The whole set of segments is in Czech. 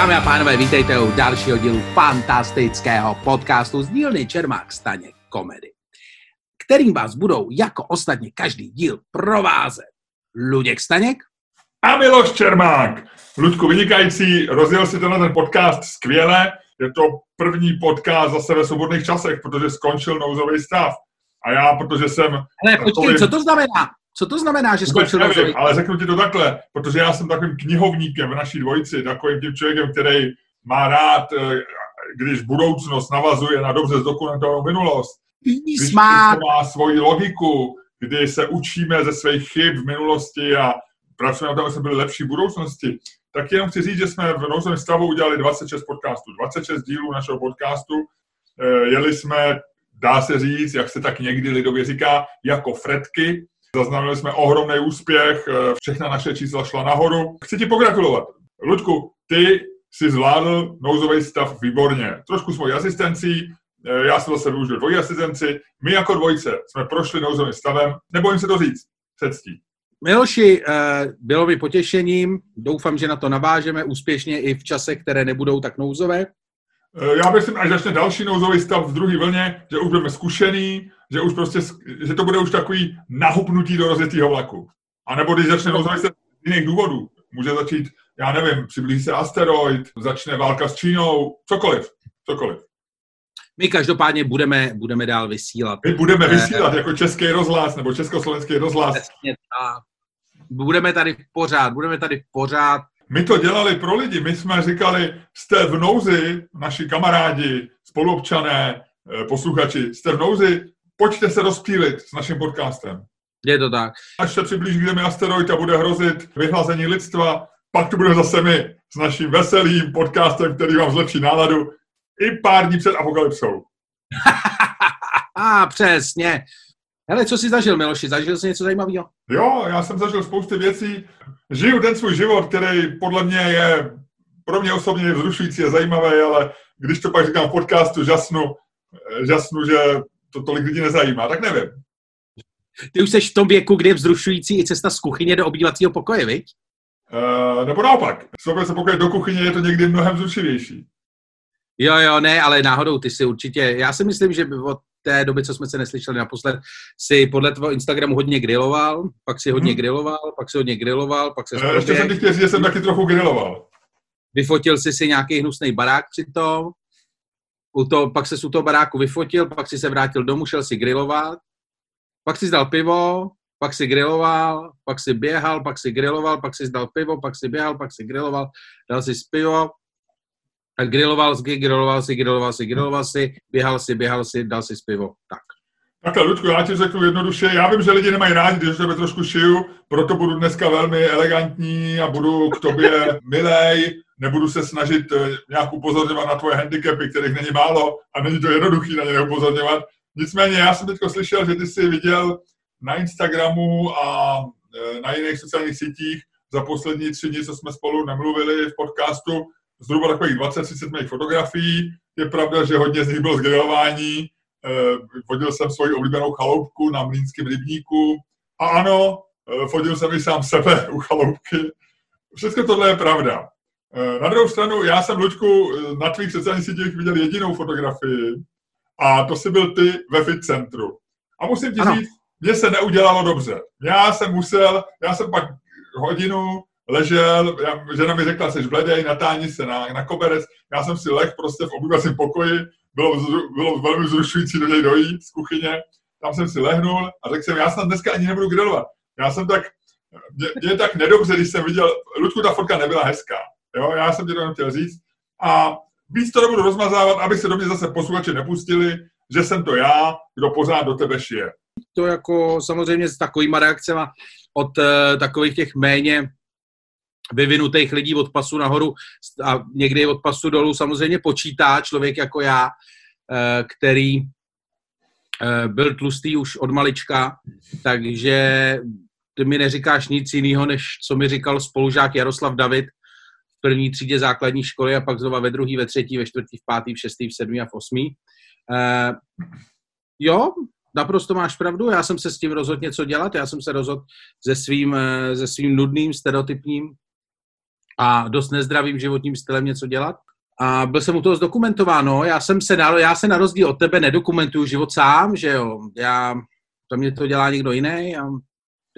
Dámy a pánové, vítejte u dalšího dílu fantastického podcastu z dílny Čermák Staněk Komedy, kterým vás budou jako ostatně každý díl provázet Luděk Staněk a Miloš Čermák. Ludku, vynikající, rozjel si tenhle ten podcast skvěle. Je to první podcast zase ve svobodných časech, protože skončil nouzový stav. A já, protože jsem... Ale počkej, co to znamená? Co to znamená, že skončil nevím, nouzový ale řeknu ti to takhle, protože já jsem takovým knihovníkem v naší dvojici, takovým tím člověkem, který má rád, eh, když budoucnost navazuje na dobře zdokumentovanou minulost. Když má svoji logiku, kdy se učíme ze svých chyb v minulosti a pracujeme na tom, aby jsme byli lepší v budoucnosti, tak jenom chci říct, že jsme v nouzovém stavu udělali 26 podcastů, 26 dílů našeho podcastu. Eh, jeli jsme, dá se říct, jak se tak někdy lidově říká, jako fretky. Zaznamenali jsme ohromný úspěch, eh, všechna naše čísla šla nahoru. Chci ti pogratulovat. Ludku, ty si zvládl nouzový stav výborně. Trošku svojí asistencí, eh, já jsem zase využil dvojí asistenci. My jako dvojce jsme prošli nouzovým stavem, nebojím se to říct, předstí. Miloši, eh, bylo mi potěšením, doufám, že na to navážeme úspěšně i v čase, které nebudou tak nouzové. Eh, já myslím, až začne další nouzový stav v druhé vlně, že už budeme zkušený, že už prostě, že to bude už takový nahupnutí do rozjetého vlaku. A nebo když začne nouzový stav z jiných důvodů. Může začít, já nevím, přiblíží se asteroid, začne válka s Čínou, cokoliv, cokoliv. My každopádně budeme, budeme dál vysílat. My budeme eh, vysílat jako Český rozhlas nebo Československý rozhlas. Přesně tak budeme tady pořád, budeme tady pořád. My to dělali pro lidi, my jsme říkali, jste v nouzi, naši kamarádi, spoluobčané, eh, posluchači, jste v nouzi, pojďte se rozptýlit s naším podcastem. Je to tak. Až se přiblíží k Zemi asteroid a bude hrozit vyhlazení lidstva, pak tu budeme zase my s naším veselým podcastem, který vám zlepší náladu i pár dní před apokalypsou. a přesně. Hele, co jsi zažil, Miloši? Zažil jsi něco zajímavého? Jo, já jsem zažil spousty věcí. Žiju ten svůj život, který podle mě je pro mě osobně vzrušující a zajímavý, ale když to pak říkám v podcastu, žasnu, žasnu, že to tolik lidí nezajímá, tak nevím. Ty už jsi v tom věku, kdy je vzrušující i cesta z kuchyně do obývacího pokoje, viď? Uh, nebo naopak, z se pokoje do kuchyně je to někdy mnohem vzrušivější. Jo, jo, ne, ale náhodou ty si určitě, já si myslím, že od té doby, co jsme se neslyšeli naposled, si podle tvého Instagramu hodně griloval, pak si hodně hmm. griloval, pak si hodně griloval, pak se... E, ještě jsem chtěl říct, že jsem taky trochu griloval. Vyfotil jsi si nějaký hnusný barák přitom, u to, pak se z toho baráku vyfotil, pak si se vrátil domů, šel si grilovat, pak si zdal pivo, pak si griloval, pak si běhal, pak si griloval, pak si zdal pivo, pak si běhal, pak si griloval, dal si pivo, a griloval si, griloval si, griloval si, griloval si, běhal si, běhal si, dal si pivo. Tak. Takhle, Ludku, já ti řeknu jednoduše, já vím, že lidi nemají rádi, když tebe trošku šiju, proto budu dneska velmi elegantní a budu k tobě milej, nebudu se snažit eh, nějak upozorňovat na tvoje handicapy, kterých není málo a není to jednoduchý na ně neupozorňovat. Nicméně já jsem teď slyšel, že ty jsi viděl na Instagramu a eh, na jiných sociálních sítích za poslední tři dny, co jsme spolu nemluvili v podcastu, zhruba takových 20-30 mých fotografií. Je pravda, že hodně z nich bylo zgrilování. Eh, vodil jsem svoji oblíbenou chaloupku na Mlínském rybníku. A ano, eh, fodil jsem i sám sebe u chaloupky. Všechno tohle je pravda. Eh, na druhou stranu, já jsem, Luďku, na tvých sociálních sítích viděl jedinou fotografii a to si byl ty ve fit centru. A musím ti ano. říct, mně se neudělalo dobře. Já jsem musel, já jsem pak hodinu ležel, já, žena mi řekla, jsi bledej, natáhni se na, na koberec, já jsem si leh prostě v obyvacím pokoji, bylo, bylo velmi zrušující do něj dojít z kuchyně, tam jsem si lehnul a řekl jsem, já snad dneska ani nebudu grilovat. Já jsem tak, mě, mě tak nedobře, když jsem viděl, Ludku, ta fotka nebyla hezká, jo, já jsem ti to chtěl říct a víc to nebudu rozmazávat, aby se do mě zase posluchači nepustili, že jsem to já, kdo pořád do tebe šije. To jako samozřejmě s takovýma reakcemi od uh, takových těch méně vyvinutých lidí od pasu nahoru a někdy od pasu dolů samozřejmě počítá člověk jako já, eh, který eh, byl tlustý už od malička, takže ty mi neříkáš nic jiného, než co mi říkal spolužák Jaroslav David v první třídě základní školy a pak znova ve druhé, ve třetí, ve čtvrtý, v pátý, v šestý, v sedmý a v osmý. Uh, jo, naprosto máš pravdu, já jsem se s tím rozhodl něco dělat, já jsem se rozhodl se svým, se svým nudným, stereotypním a dost nezdravým životním stylem něco dělat. A byl jsem u toho zdokumentováno. Já jsem se, na, já se na rozdíl od tebe nedokumentuju život sám, že jo. Já, to mě to dělá někdo jiný a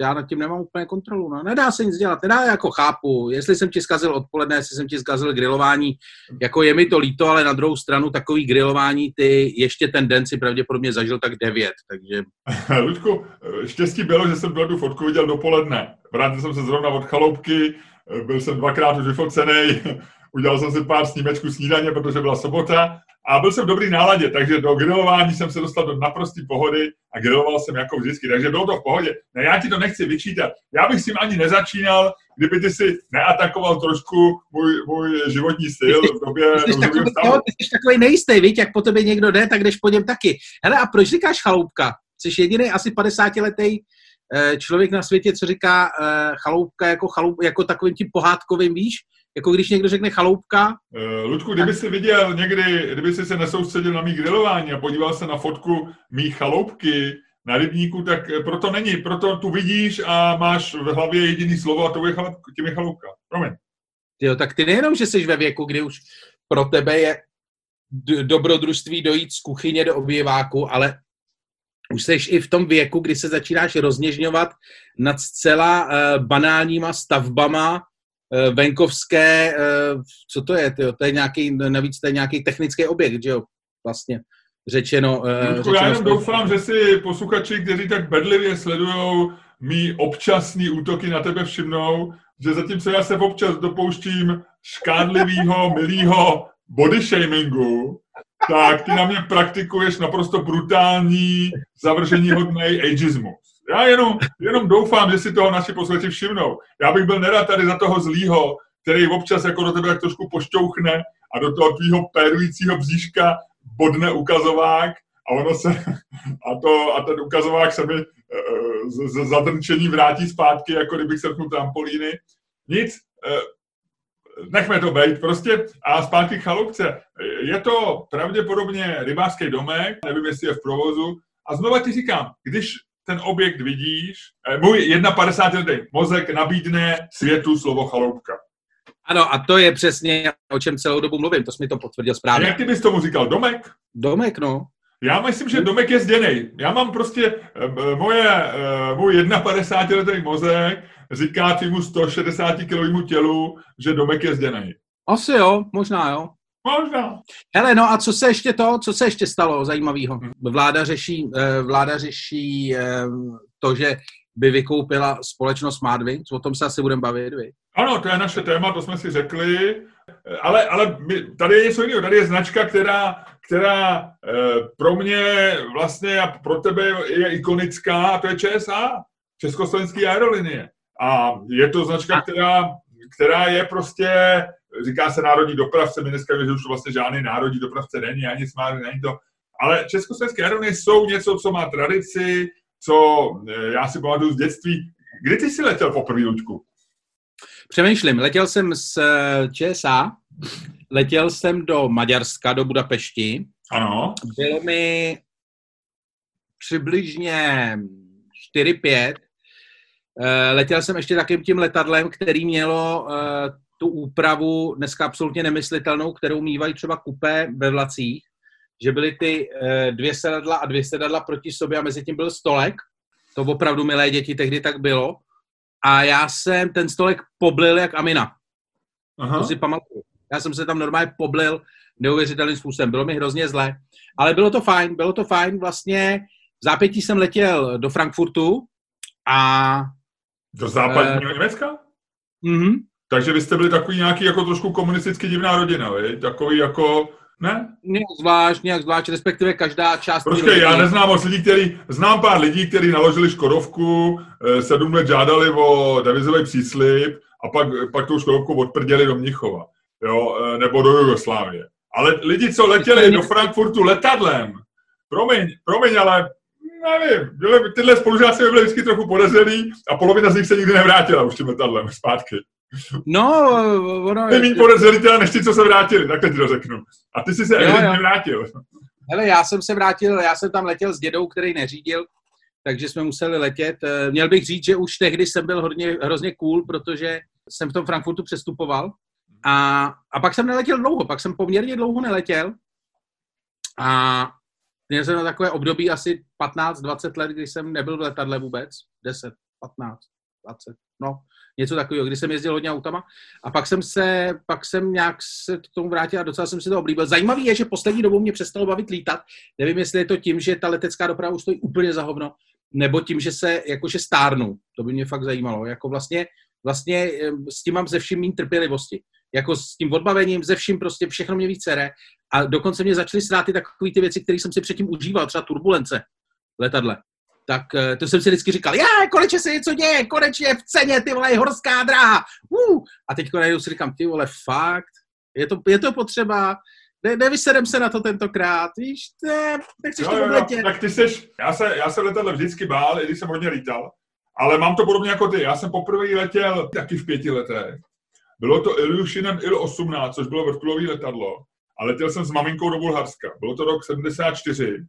já nad tím nemám úplně kontrolu. No. Nedá se nic dělat, nedá, jako chápu. Jestli jsem ti zkazil odpoledne, jestli jsem ti zkazil grilování, jako je mi to líto, ale na druhou stranu takový grilování, ty ještě ten den si pravděpodobně zažil tak devět, takže... Ludku, štěstí bylo, že jsem byl tu fotku viděl dopoledne. Vrátil jsem se zrovna od chaloupky, byl jsem dvakrát už vyfocený, udělal jsem si pár snímečků snídaně, protože byla sobota a byl jsem v dobrý náladě, takže do grilování jsem se dostal do naprosté pohody a griloval jsem jako vždycky, takže bylo to v pohodě. Ne, já ti to nechci vyčítat. Já bych s tím ani nezačínal, kdyby ty si neatakoval trošku můj, můj životní styl v době ty jsi, takový, jo, ty jsi takový nejistý, víš, jak po tebe někdo jde, tak jdeš po něm taky. Hele, a proč říkáš chaloupka? Jsi jediný asi 50-letý eh, člověk na světě, co říká eh, chaloupka jako, chaloup, jako takovým tím pohádkovým, víš? Jako když někdo řekne chaloupka. Uh, Ludku, kdyby si viděl někdy, kdyby si se nesoustředil na mý grilování a podíval se na fotku mý chaloupky na rybníku, tak eh, proto není. Proto tu vidíš a máš v hlavě jediný slovo a to je, chaloup, tím je chaloupka. Promiň. Jo, tak ty nejenom, že jsi ve věku, kdy už pro tebe je dobrodružství dojít z kuchyně do oběváku, ale už jsi i v tom věku, kdy se začínáš rozněžňovat nad zcela uh, banálníma stavbama Eh, venkovské, eh, co to je, tyjo? to je nějaký, navíc to je nějaký technický objekt, že jo, vlastně řečeno. Ludku, řečeno já jenom doufám, že si posluchači, kteří tak bedlivě sledují mý občasný útoky na tebe všimnou, že zatímco já se občas dopouštím škádlivého, milého body shamingu, tak ty na mě praktikuješ naprosto brutální, zavržení hodný ageismus. Já jenom, jenom doufám, že si toho naši posluchači všimnou. Já bych byl nerad tady za toho zlýho, který občas jako do tebe tak trošku pošťouchne a do toho tvýho pérujícího bříška bodne ukazovák a ono se, a, to, a ten ukazovák se mi uh, z, z zadrčení vrátí zpátky, jako kdybych se trampolíny. Nic, uh, nechme to být prostě a zpátky k chalupce. Je to pravděpodobně rybářský domek, nevím, jestli je v provozu. A znova ti říkám, když ten objekt vidíš, eh, můj 51. mozek nabídne světu slovo chaloupka. Ano, a to je přesně, o čem celou dobu mluvím, to jsi mi to potvrdil správně. A jak ty bys tomu říkal, domek? Domek, no. Já myslím, že domek je zděnej. Já mám prostě, eh, moje, eh, můj 51 letý mozek říká týmu 160 kilovému tělu, že domek je zděnej. Asi jo, možná jo. Možná. Hele, no a co se ještě to, co se ještě stalo zajímavého? Vláda řeší, eh, vláda řeší eh, to, že by vykoupila společnost Smartwings, o tom se asi budeme bavit, vy. Ano, to je naše téma, to jsme si řekli, ale, ale my, tady je něco jiného, tady je značka, která, která e, pro mě vlastně a pro tebe je ikonická, a to je ČSA, Československý aerolinie. A je to značka, která, která je prostě říká se národní dopravce, my dneska že už to vlastně žádný národní dopravce není, ani smár, není to. Ale československé aerolinie jsou něco, co má tradici, co eh, já si pamatuju z dětství. Kdy ty jsi letěl poprvé, Luďku? Přemýšlím, letěl jsem z eh, ČSA, letěl jsem do Maďarska, do Budapešti. Ano. Bylo mi přibližně 4-5. Eh, letěl jsem ještě takým tím letadlem, který mělo tu úpravu dneska absolutně nemyslitelnou, kterou mývají třeba kupé ve vlacích, že byly ty e, dvě sedadla a dvě sedadla proti sobě a mezi tím byl stolek. To opravdu, milé děti, tehdy tak bylo. A já jsem ten stolek poblil jak Amina. Aha. To si pamatuju. Já jsem se tam normálně poblil neuvěřitelným způsobem. Bylo mi hrozně zle. Ale bylo to fajn, bylo to fajn. Vlastně v zápětí jsem letěl do Frankfurtu a... Do západního uh, Německa? Mhm. Takže vy jste byli takový nějaký jako trošku komunisticky divná rodina, vy? Takový jako, ne? Nějak zvlášť, nějak zvlášť, respektive každá část... Počkej, já neznám moc lidí, který, znám pár lidí, kteří naložili Škodovku, eh, sedm let žádali o devizový příslip a pak, pak tu Škodovku odprděli do Mnichova, jo, eh, nebo do Jugoslávie. Ale lidi, co letěli do Frankfurtu letadlem, promiň, promiň, ale nevím, tyhle spolužáci byly vždycky trochu podezřelí a polovina z nich se nikdy nevrátila už tím letadlem zpátky. No, ono... Ty mít podezřelý teda než ti, co se vrátili, takhle ti to řeknu. A ty jsi se evidentně vrátil. Hele, já jsem se vrátil, já jsem tam letěl s dědou, který neřídil, takže jsme museli letět. Eh, měl bych říct, že už tehdy jsem byl hodně, hrozně cool, protože jsem v tom Frankfurtu přestupoval a, a pak jsem neletěl dlouho, pak jsem poměrně dlouho neletěl a měl jsem na takové období asi 15-20 let, kdy jsem nebyl v letadle vůbec, 10, 15, 20, no, něco takového, kdy jsem jezdil hodně autama a pak jsem se, pak jsem nějak se k tomu vrátil a docela jsem si to oblíbil. Zajímavý je, že poslední dobou mě přestalo bavit lítat. Nevím, jestli je to tím, že ta letecká doprava už stojí úplně za hovno, nebo tím, že se jakože stárnu. To by mě fakt zajímalo. Jako vlastně, vlastně s tím mám ze vším méně trpělivosti. Jako s tím odbavením, ze vším prostě všechno mě víc cere. A dokonce mě začaly ztráty takové ty věci, které jsem si předtím užíval, třeba turbulence letadle tak eh, to jsem si vždycky říkal, já, konečně se něco děje, konečně v ceně, ty vole, horská dráha, uh! A teď najednou si říkám, ty vole, fakt, je to, je to potřeba, ne, nevysedem se na to tentokrát, víš, ne, nechceš to letět. Tak ty seš, já se, já se letadle vždycky bál, i když jsem hodně lítal, ale mám to podobně jako ty. Já jsem poprvé letěl taky v pěti letech. Bylo to Ilyushinem Il-18, což bylo vrtulový letadlo. A letěl jsem s maminkou do Bulharska. Bylo to rok 74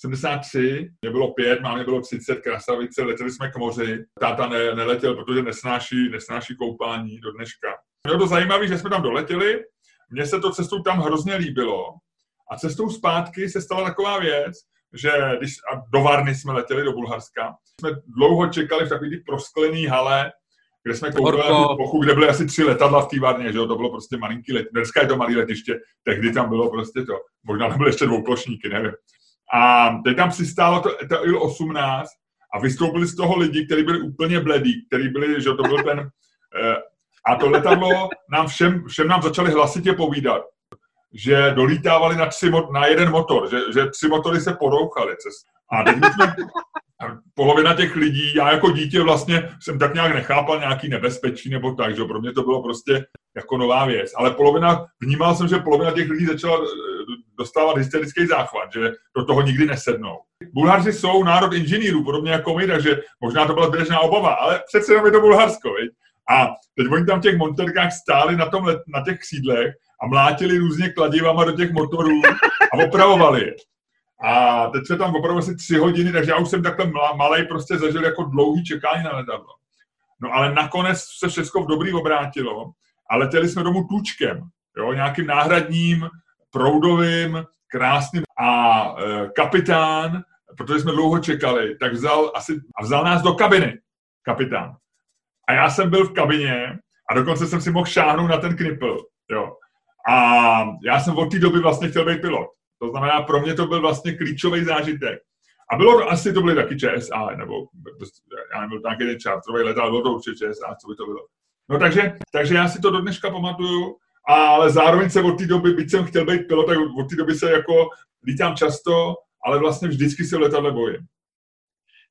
73, mě bylo pět, mámě bylo 30, krasavice, letěli jsme k moři. Táta ne, neletěl, protože nesnáší, nesnáší koupání do dneška. Bylo to zajímavé, že jsme tam doletěli, mně se to cestou tam hrozně líbilo. A cestou zpátky se stala taková věc, že když a do Varny jsme letěli do Bulharska, jsme dlouho čekali v takový prosklený hale, kde jsme koukali plochu, kde byly asi tři letadla v té Varně, že jo, to bylo prostě malinký let, dneska je to malý letiště, tehdy tam bylo prostě to, možná tam byly ještě dvouplošníky, nevím. A teď tam přistálo to, to Il-18 a vystoupili z toho lidi, kteří byli úplně bledí, kteří byli, že to byl ten... Eh, a to letadlo nám všem, všem nám začali hlasitě povídat, že dolítávali na, tři, na jeden motor, že, že tři motory se porouchaly. A teď jsme, polovina těch lidí, já jako dítě vlastně jsem tak nějak nechápal nějaký nebezpečí nebo tak, že pro mě to bylo prostě jako nová věc. Ale polovina, vnímal jsem, že polovina těch lidí začala dostávat hysterický záchvat, že do toho nikdy nesednou. Bulharci jsou národ inženýrů, podobně jako my, takže možná to byla běžná obava, ale přece jenom je to Bulharsko. Viď? A teď oni tam v těch monterkách stáli na, tom na těch sídlech a mlátili různě kladivama do těch motorů a opravovali je. A teď se tam opravdu asi tři hodiny, takže já už jsem takhle malý prostě zažil jako dlouhý čekání na letadlo. No ale nakonec se všechno v dobrý obrátilo a letěli jsme domů tučkem, jo, nějakým náhradním proudovým, krásným a e, kapitán, protože jsme dlouho čekali, tak vzal asi, a vzal nás do kabiny, kapitán. A já jsem byl v kabině a dokonce jsem si mohl šáhnout na ten knipl, jo. A já jsem od té doby vlastně chtěl být pilot. To znamená, pro mě to byl vlastně klíčový zážitek. A bylo to, asi to byly taky ČSA, nebo já tam nějaký čártrový let, ale bylo to určitě ČSA, co by to bylo. No takže, takže já si to do dneška pamatuju ale zároveň se od té doby, byť jsem chtěl být pilot, tak od té doby se jako lítám často, ale vlastně vždycky se v letadle bojím.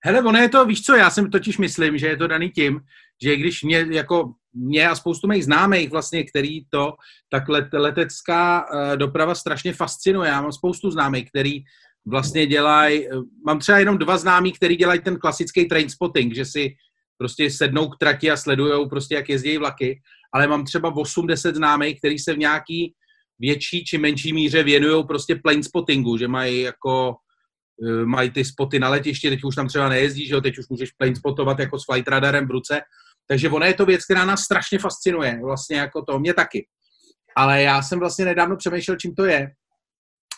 Hele, ono je to, víš co, já jsem totiž myslím, že je to daný tím, že když mě, jako mě a spoustu mých známých vlastně, který to, tak let, letecká uh, doprava strašně fascinuje. Já mám spoustu známých, který vlastně dělají, uh, mám třeba jenom dva známí, který dělají ten klasický train spotting, že si prostě sednou k trati a sledují prostě, jak jezdí vlaky ale mám třeba 80 známých, který se v nějaký větší či menší míře věnují prostě plane spottingu, že mají jako eh, mají ty spoty na letišti, teď už tam třeba nejezdí, že jo, teď už můžeš plane spotovat jako s flight radarem v ruce, takže ona je to věc, která nás strašně fascinuje, vlastně jako to, mě taky. Ale já jsem vlastně nedávno přemýšlel, čím to je.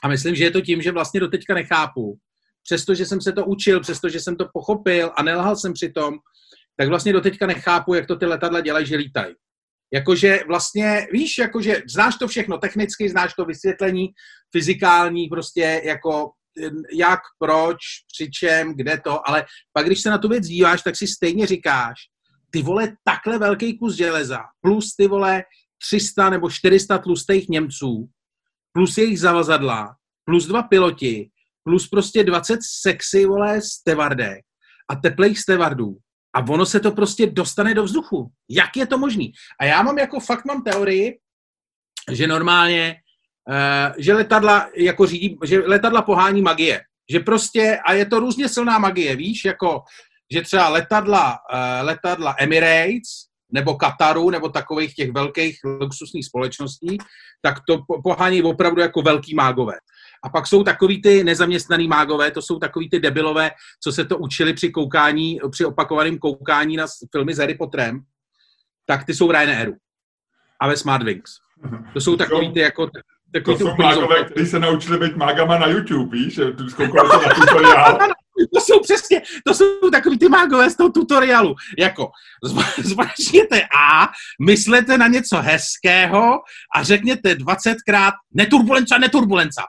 A myslím, že je to tím, že vlastně doteďka nechápu. Přestože jsem se to učil, přestože jsem to pochopil a nelhal jsem při tom, tak vlastně doteďka nechápu, jak to ty letadla dělají, že lítají. Jakože vlastně, víš, jakože znáš to všechno technicky, znáš to vysvětlení fyzikální, prostě jako jak, proč, při čem, kde to, ale pak, když se na tu věc díváš, tak si stejně říkáš, ty vole, takhle velký kus železa, plus ty vole 300 nebo 400 tlustých Němců, plus jejich zavazadla, plus dva piloti, plus prostě 20 sexy, vole, stevardek a teplých stevardů a ono se to prostě dostane do vzduchu. Jak je to možný? A já mám jako fakt mám teorii, že normálně, uh, že letadla jako řídí, že letadla pohání magie. Že prostě, a je to různě silná magie, víš, jako, že třeba letadla, uh, letadla Emirates, nebo Kataru, nebo takových těch velkých luxusních společností, tak to pohání opravdu jako velký mágové. A pak jsou takový ty nezaměstnaný mágové, to jsou takový ty debilové, co se to učili při koukání, při opakovaném koukání na filmy s Harry Potterem. tak ty jsou v Ryanairu a ve Smartwings. To jsou takový ty jako Takový to jsou mágové, kteří se naučili být mágama na YouTube, víš? Že zkoukali se na tutoriál. to jsou přesně, to jsou takový ty mágové z toho tutoriálu. Jako, zvažněte A, myslete na něco hezkého a řekněte 20krát neturbulenca, neturbulenca.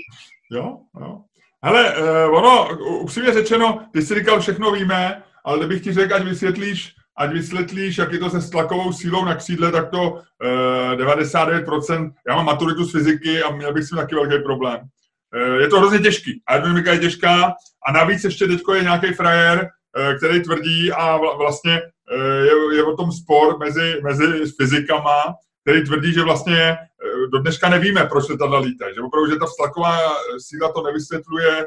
jo, jo. Hele, uh, ono, upřímně řečeno, ty jsi říkal, všechno víme, ale kdybych ti řekl, ať vysvětlíš, ať vysvětlíš, jak je to se stlakovou sílou na křídle, tak to uh, eh, 99%, já mám maturitu z fyziky a měl bych s tím taky velký problém. Uh, je to hrozně těžký, aerodynamika je těžká a navíc ještě teďko je nějaký frajer, uh, který tvrdí a vlastně je, je o tom spor mezi, mezi fyzikama, který tvrdí, že vlastně do dneška nevíme, proč letadla lítají. Že opravdu, že ta stlaková síla to nevysvětluje,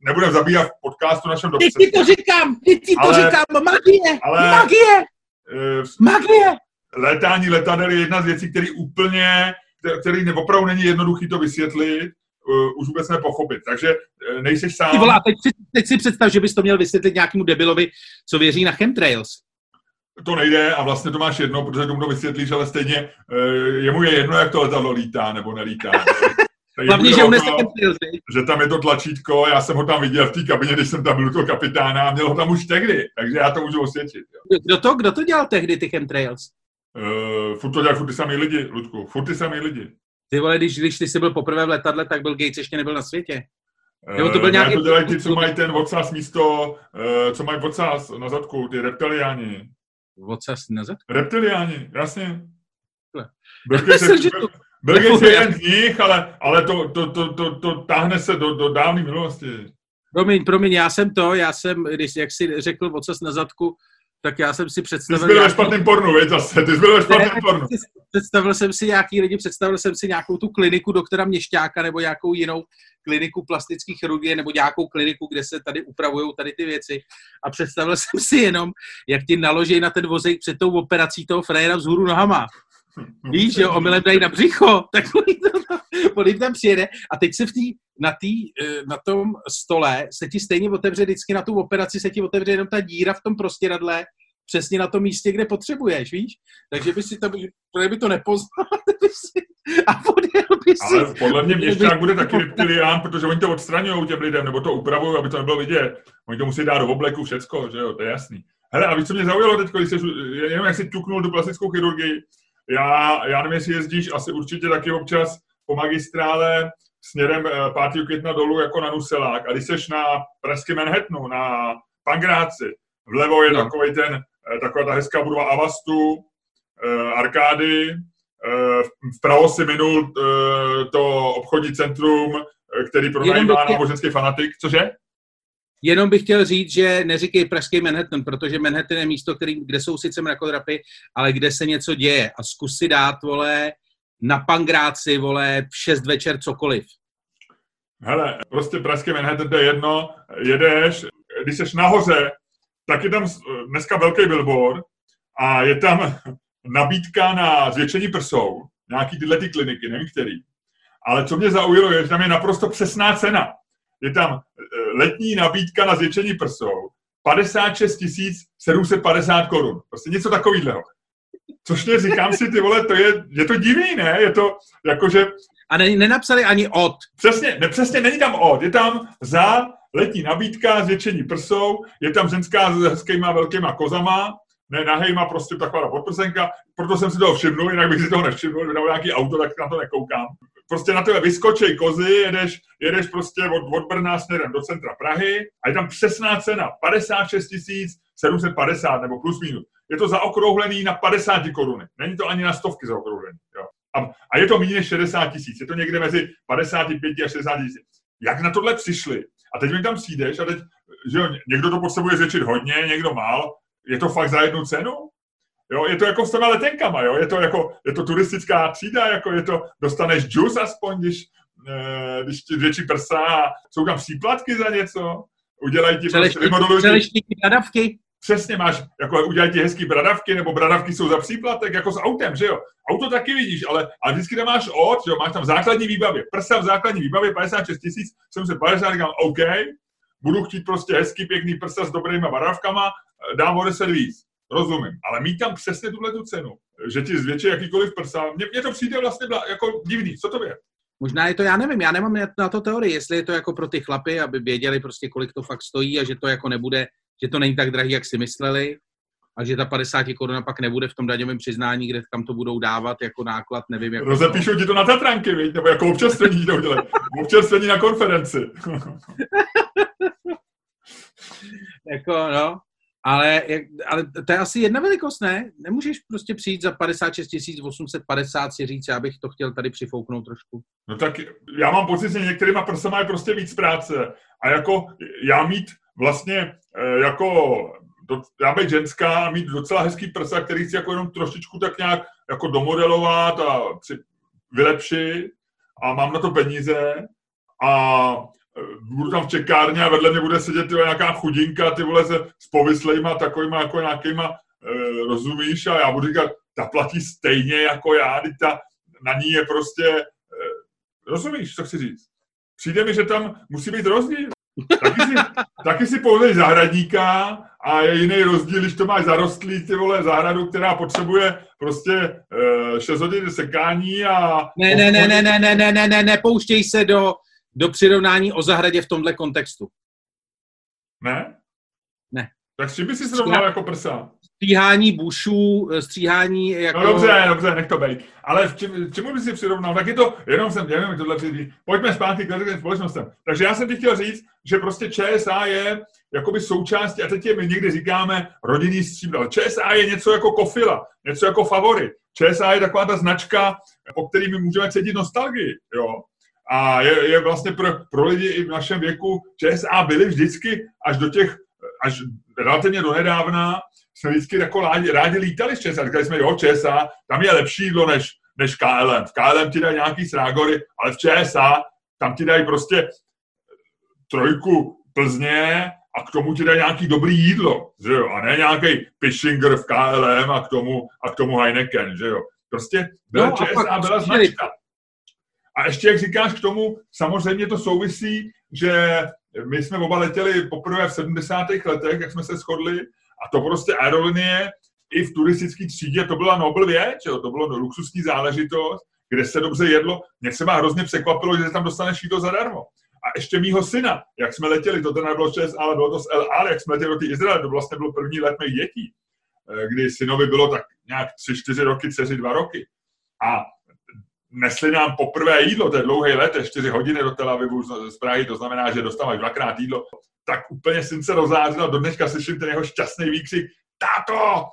nebudeme zabíjat v podcastu našem dopise. Ty to říkám, ty ti to ale, říkám, magie, ale, magie, magie. Létání letadel je jedna z věcí, který úplně, který opravdu není jednoduchý to vysvětlit, už vůbec nepochopit. Takže uh, nejseš sám. Ty vole, teď, si, teď si představ, že bys to měl vysvětlit nějakému debilovi, co věří na chemtrails. To nejde a vlastně to máš jedno, protože tomu to vysvětlíš, ale stejně uh, jemu je jedno, jak to letadlo lítá nebo nelítá. Hlavně, že Že tam je to tlačítko, já jsem ho tam viděl v té kabině, když jsem tam byl to kapitána a měl ho tam už tehdy, takže já to můžu osvědčit. Jo. Kdo, to, kdo to dělal tehdy, ty chemtrails? Uh, furt to dělali furt ty samý lidi, Ludku, furt ty samý lidi. Ty vole, když, když ty jsi byl poprvé v letadle, tak byl Gates ještě nebyl na světě. Nebo to byl nějaký... to dělají ty, co mají ten odsaz místo, uh, co mají odsaz na zadku, ty reptiliáni. Odsaz na zadku? Reptiliáni, jasně. Byl, se, byl Gates je jeden z nich, ale, ale to, to, to, to, to táhne se do, do dávné minulosti. Promiň, promiň, já jsem to, já jsem, když, jak jsi řekl ocas na zadku, tak já jsem si představil... Ty jsi byl ve špatném pornu, víš zase, ty jsi byl ve špatném pornu. Představil jsem si nějaký lidi, představil jsem si nějakou tu kliniku doktora Měšťáka nebo nějakou jinou kliniku plastických chirurgie nebo nějakou kliniku, kde se tady upravují tady ty věci a představil jsem si jenom, jak ti naloží na ten vozejk před tou operací toho frajera vzhůru nohama. Víš, že omylem dají na břicho, tak on jim tam přijede a teď se v tý, na, tý, eh, na tom stole se ti stejně otevře vždycky na tu operaci, se ti otevře jenom ta díra v tom prostěradle, přesně na tom místě, kde potřebuješ, víš? Takže by si to, by to nepoznal, by si, a podjel by si. Ale podle mě měšťák bude taky reptilián, protože oni to odstraňují těm lidem, nebo to upravují, aby to nebylo vidět. Oni to musí dát do obleku všecko, že jo, to je jasný. Hele, a víš, co mě zaujalo teď, když jsi, jenom jak jsi ťuknul tu plastickou chirurgii, já, já nevím, jestli jezdíš, asi určitě taky občas po magistrále směrem 5. Eh, května dolů jako na Nuselák. A když seš na pražském Manhattanu, na Pangráci, vlevo je no. takový ten, eh, taková ta hezká budova Avastu, eh, arkády, vpravo si minul to obchodní centrum, který pronajímá náboženský fanatik. Cože? Jenom bych chtěl říct, že neříkej pražský Manhattan, protože Manhattan je místo, který, kde jsou sice mrakodrapy, ale kde se něco děje. A zkus si dát, vole, na pangráci, vole, v 6 večer cokoliv. Hele, prostě pražský Manhattan, to je jedno, jedeš, když jsi nahoře, tak je tam dneska velký billboard a je tam nabídka na zvětšení prsou, nějaký tyhle ty kliniky, nevím který. Ale co mě zaujalo, je, že tam je naprosto přesná cena. Je tam letní nabídka na zvětšení prsou 56 750 korun. Prostě něco takového. Což mě říkám si, ty vole, to je, je to divný, ne? Je to jakože... A ne, nenapsali ani od. Přesně, ne, přesně, není tam od. Je tam za letní nabídka, zvětšení prsou, je tam ženská s hezkýma velkýma kozama, ne nahejma, prostě taková podprsenka, proto jsem si toho všimnul, jinak bych si toho nevšimnul, kdyby nějaký auto, tak na to nekoukám prostě na tebe vyskočej kozy, jedeš, jedeš prostě od, od Brna směrem do centra Prahy a je tam přesná cena 56 750 nebo plus minus. Je to zaokrouhlený na 50 koruny. Není to ani na stovky zaokrouhlený. Jo. A, a je to méně 60 tisíc. Je to někde mezi 55 a 60 tisíc. Jak na tohle přišli? A teď mi tam přijdeš a teď, že jo, někdo to potřebuje zvětšit hodně, někdo mál. Je to fakt za jednu cenu? Jo, je to jako s těma letenkama, jo? Je, to jako, je to turistická třída, jako je to, dostaneš džus aspoň, když, e, když ti větší prsa a jsou tam příplatky za něco, udělají ti prostě, vymodulují bradavky. Přesně máš, jako udělají ti hezký bradavky, nebo bradavky jsou za příplatek, jako s autem, že jo? Auto taky vidíš, ale, ale vždycky tam máš od, že jo? Máš tam základní výbavě, prsa v základní výbavě 56 tisíc, 750, říkám, OK, budu chtít prostě hezký, pěkný prsa s dobrýma bradavkama, dám o 10 víc. rozumím. Ale mít tam přesně tuhle tu cenu, že ti zvětší jakýkoliv prsa, mně, mně to přijde vlastně jako divný. Co to je? Možná je to, já nevím, já nemám na to teorii, jestli je to jako pro ty chlapy, aby věděli prostě, kolik to fakt stojí a že to jako nebude, že to není tak drahý, jak si mysleli, a že ta 50 koruna pak nebude v tom daňovém přiznání, kde kam to budou dávat jako náklad, nevím. Jak Rozepíšou ti to na Tatranky, víš? nebo jako občerstvení to udělají. Občerstvení na konferenci. jako, no. Ale, ale to je asi jedna velikost, ne? Nemůžeš prostě přijít za 56 850 si říct, já bych to chtěl tady přifouknout trošku. No tak já mám pocit, že některýma prsama je prostě víc práce. A jako já mít vlastně eh, jako já být ženská mít docela hezký prsa, který si jako jenom trošičku tak nějak jako domodelovat a při, vylepšit a mám na to peníze a e, budu tam v čekárně a vedle mě bude sedět tyhle, nějaká chudinka, ty vole se s povyslejma takovýma jako nějakýma, e, rozumíš, a já budu říkat, ta platí stejně jako já, ta, na ní je prostě, e, rozumíš, co chci říct? Přijde mi, že tam musí být rozdíl. Taky si, taky si pouze zahradníka a je jiný rozdíl, když to máš zarostlý, ty vole, zahradu, která potřebuje prostě uh, 6 hodin sekání a... Ne, ne, ne, ne, ne, ne, ne, ne, ne, nepouštěj se do, do přirovnání o zahradě v tomhle kontextu. Ne? Ne. Tak s čím by si srovnal jako prsa? Stříhání bušů, eh, stříhání jako... No dobře, dobře, nech to být. Ale v čem, čemu by si přirovnal? Tak je to, jenom jsem, nevím, tohle přijde. Pojďme zpátky k lidským společnostem. Takže já jsem ti chtěl říct, že prostě ČSA je jakoby součástí, a teď je my někdy říkáme rodinný stříbro, ČSA je něco jako kofila, něco jako favorit. ČSA je taková ta značka, po který my můžeme cítit nostalgii, jo. A je, je vlastně pro, pro lidi i v našem věku ČSA byly vždycky až do těch, až relativně do nedávna, jsme vždycky jako rádi, rádi lítali z ČSA. Říkali jsme, jo, ČSA, tam je lepší jídlo než, než KLM. V KLM ti dají nějaký srágory, ale v ČSA tam ti dají prostě trojku Plzně a k tomu ti dají nějaký dobrý jídlo, že jo? A ne nějaký Pishinger v KLM a k tomu, a k tomu Heineken, že jo? Prostě byla no, ČSA, byla značka. A ještě, jak říkáš k tomu, samozřejmě to souvisí, že my jsme oba letěli poprvé v 70. letech, jak jsme se shodli, a to prostě aerolinie i v turistické třídě, to byla Nobel věc, to bylo luxusní záležitost, kde se dobře jedlo. Mě se má hrozně překvapilo, že tam dostaneš jídlo zadarmo. A ještě mýho syna, jak jsme letěli, to teda nebylo ČS, ale bylo to z El Al, jak jsme letěli do Izraele, to vlastně byl první let mých dětí, eh, kdy synovi bylo tak nějak 3-4 roky, dceři 2 roky. A nesli nám poprvé jídlo, to je dlouhý let, 4 hodiny do Tel Avivu z Prahy, to znamená, že dostáváš dvakrát jídlo tak úplně syn se rozářil a do dneška slyším ten jeho šťastný výkřik, táto,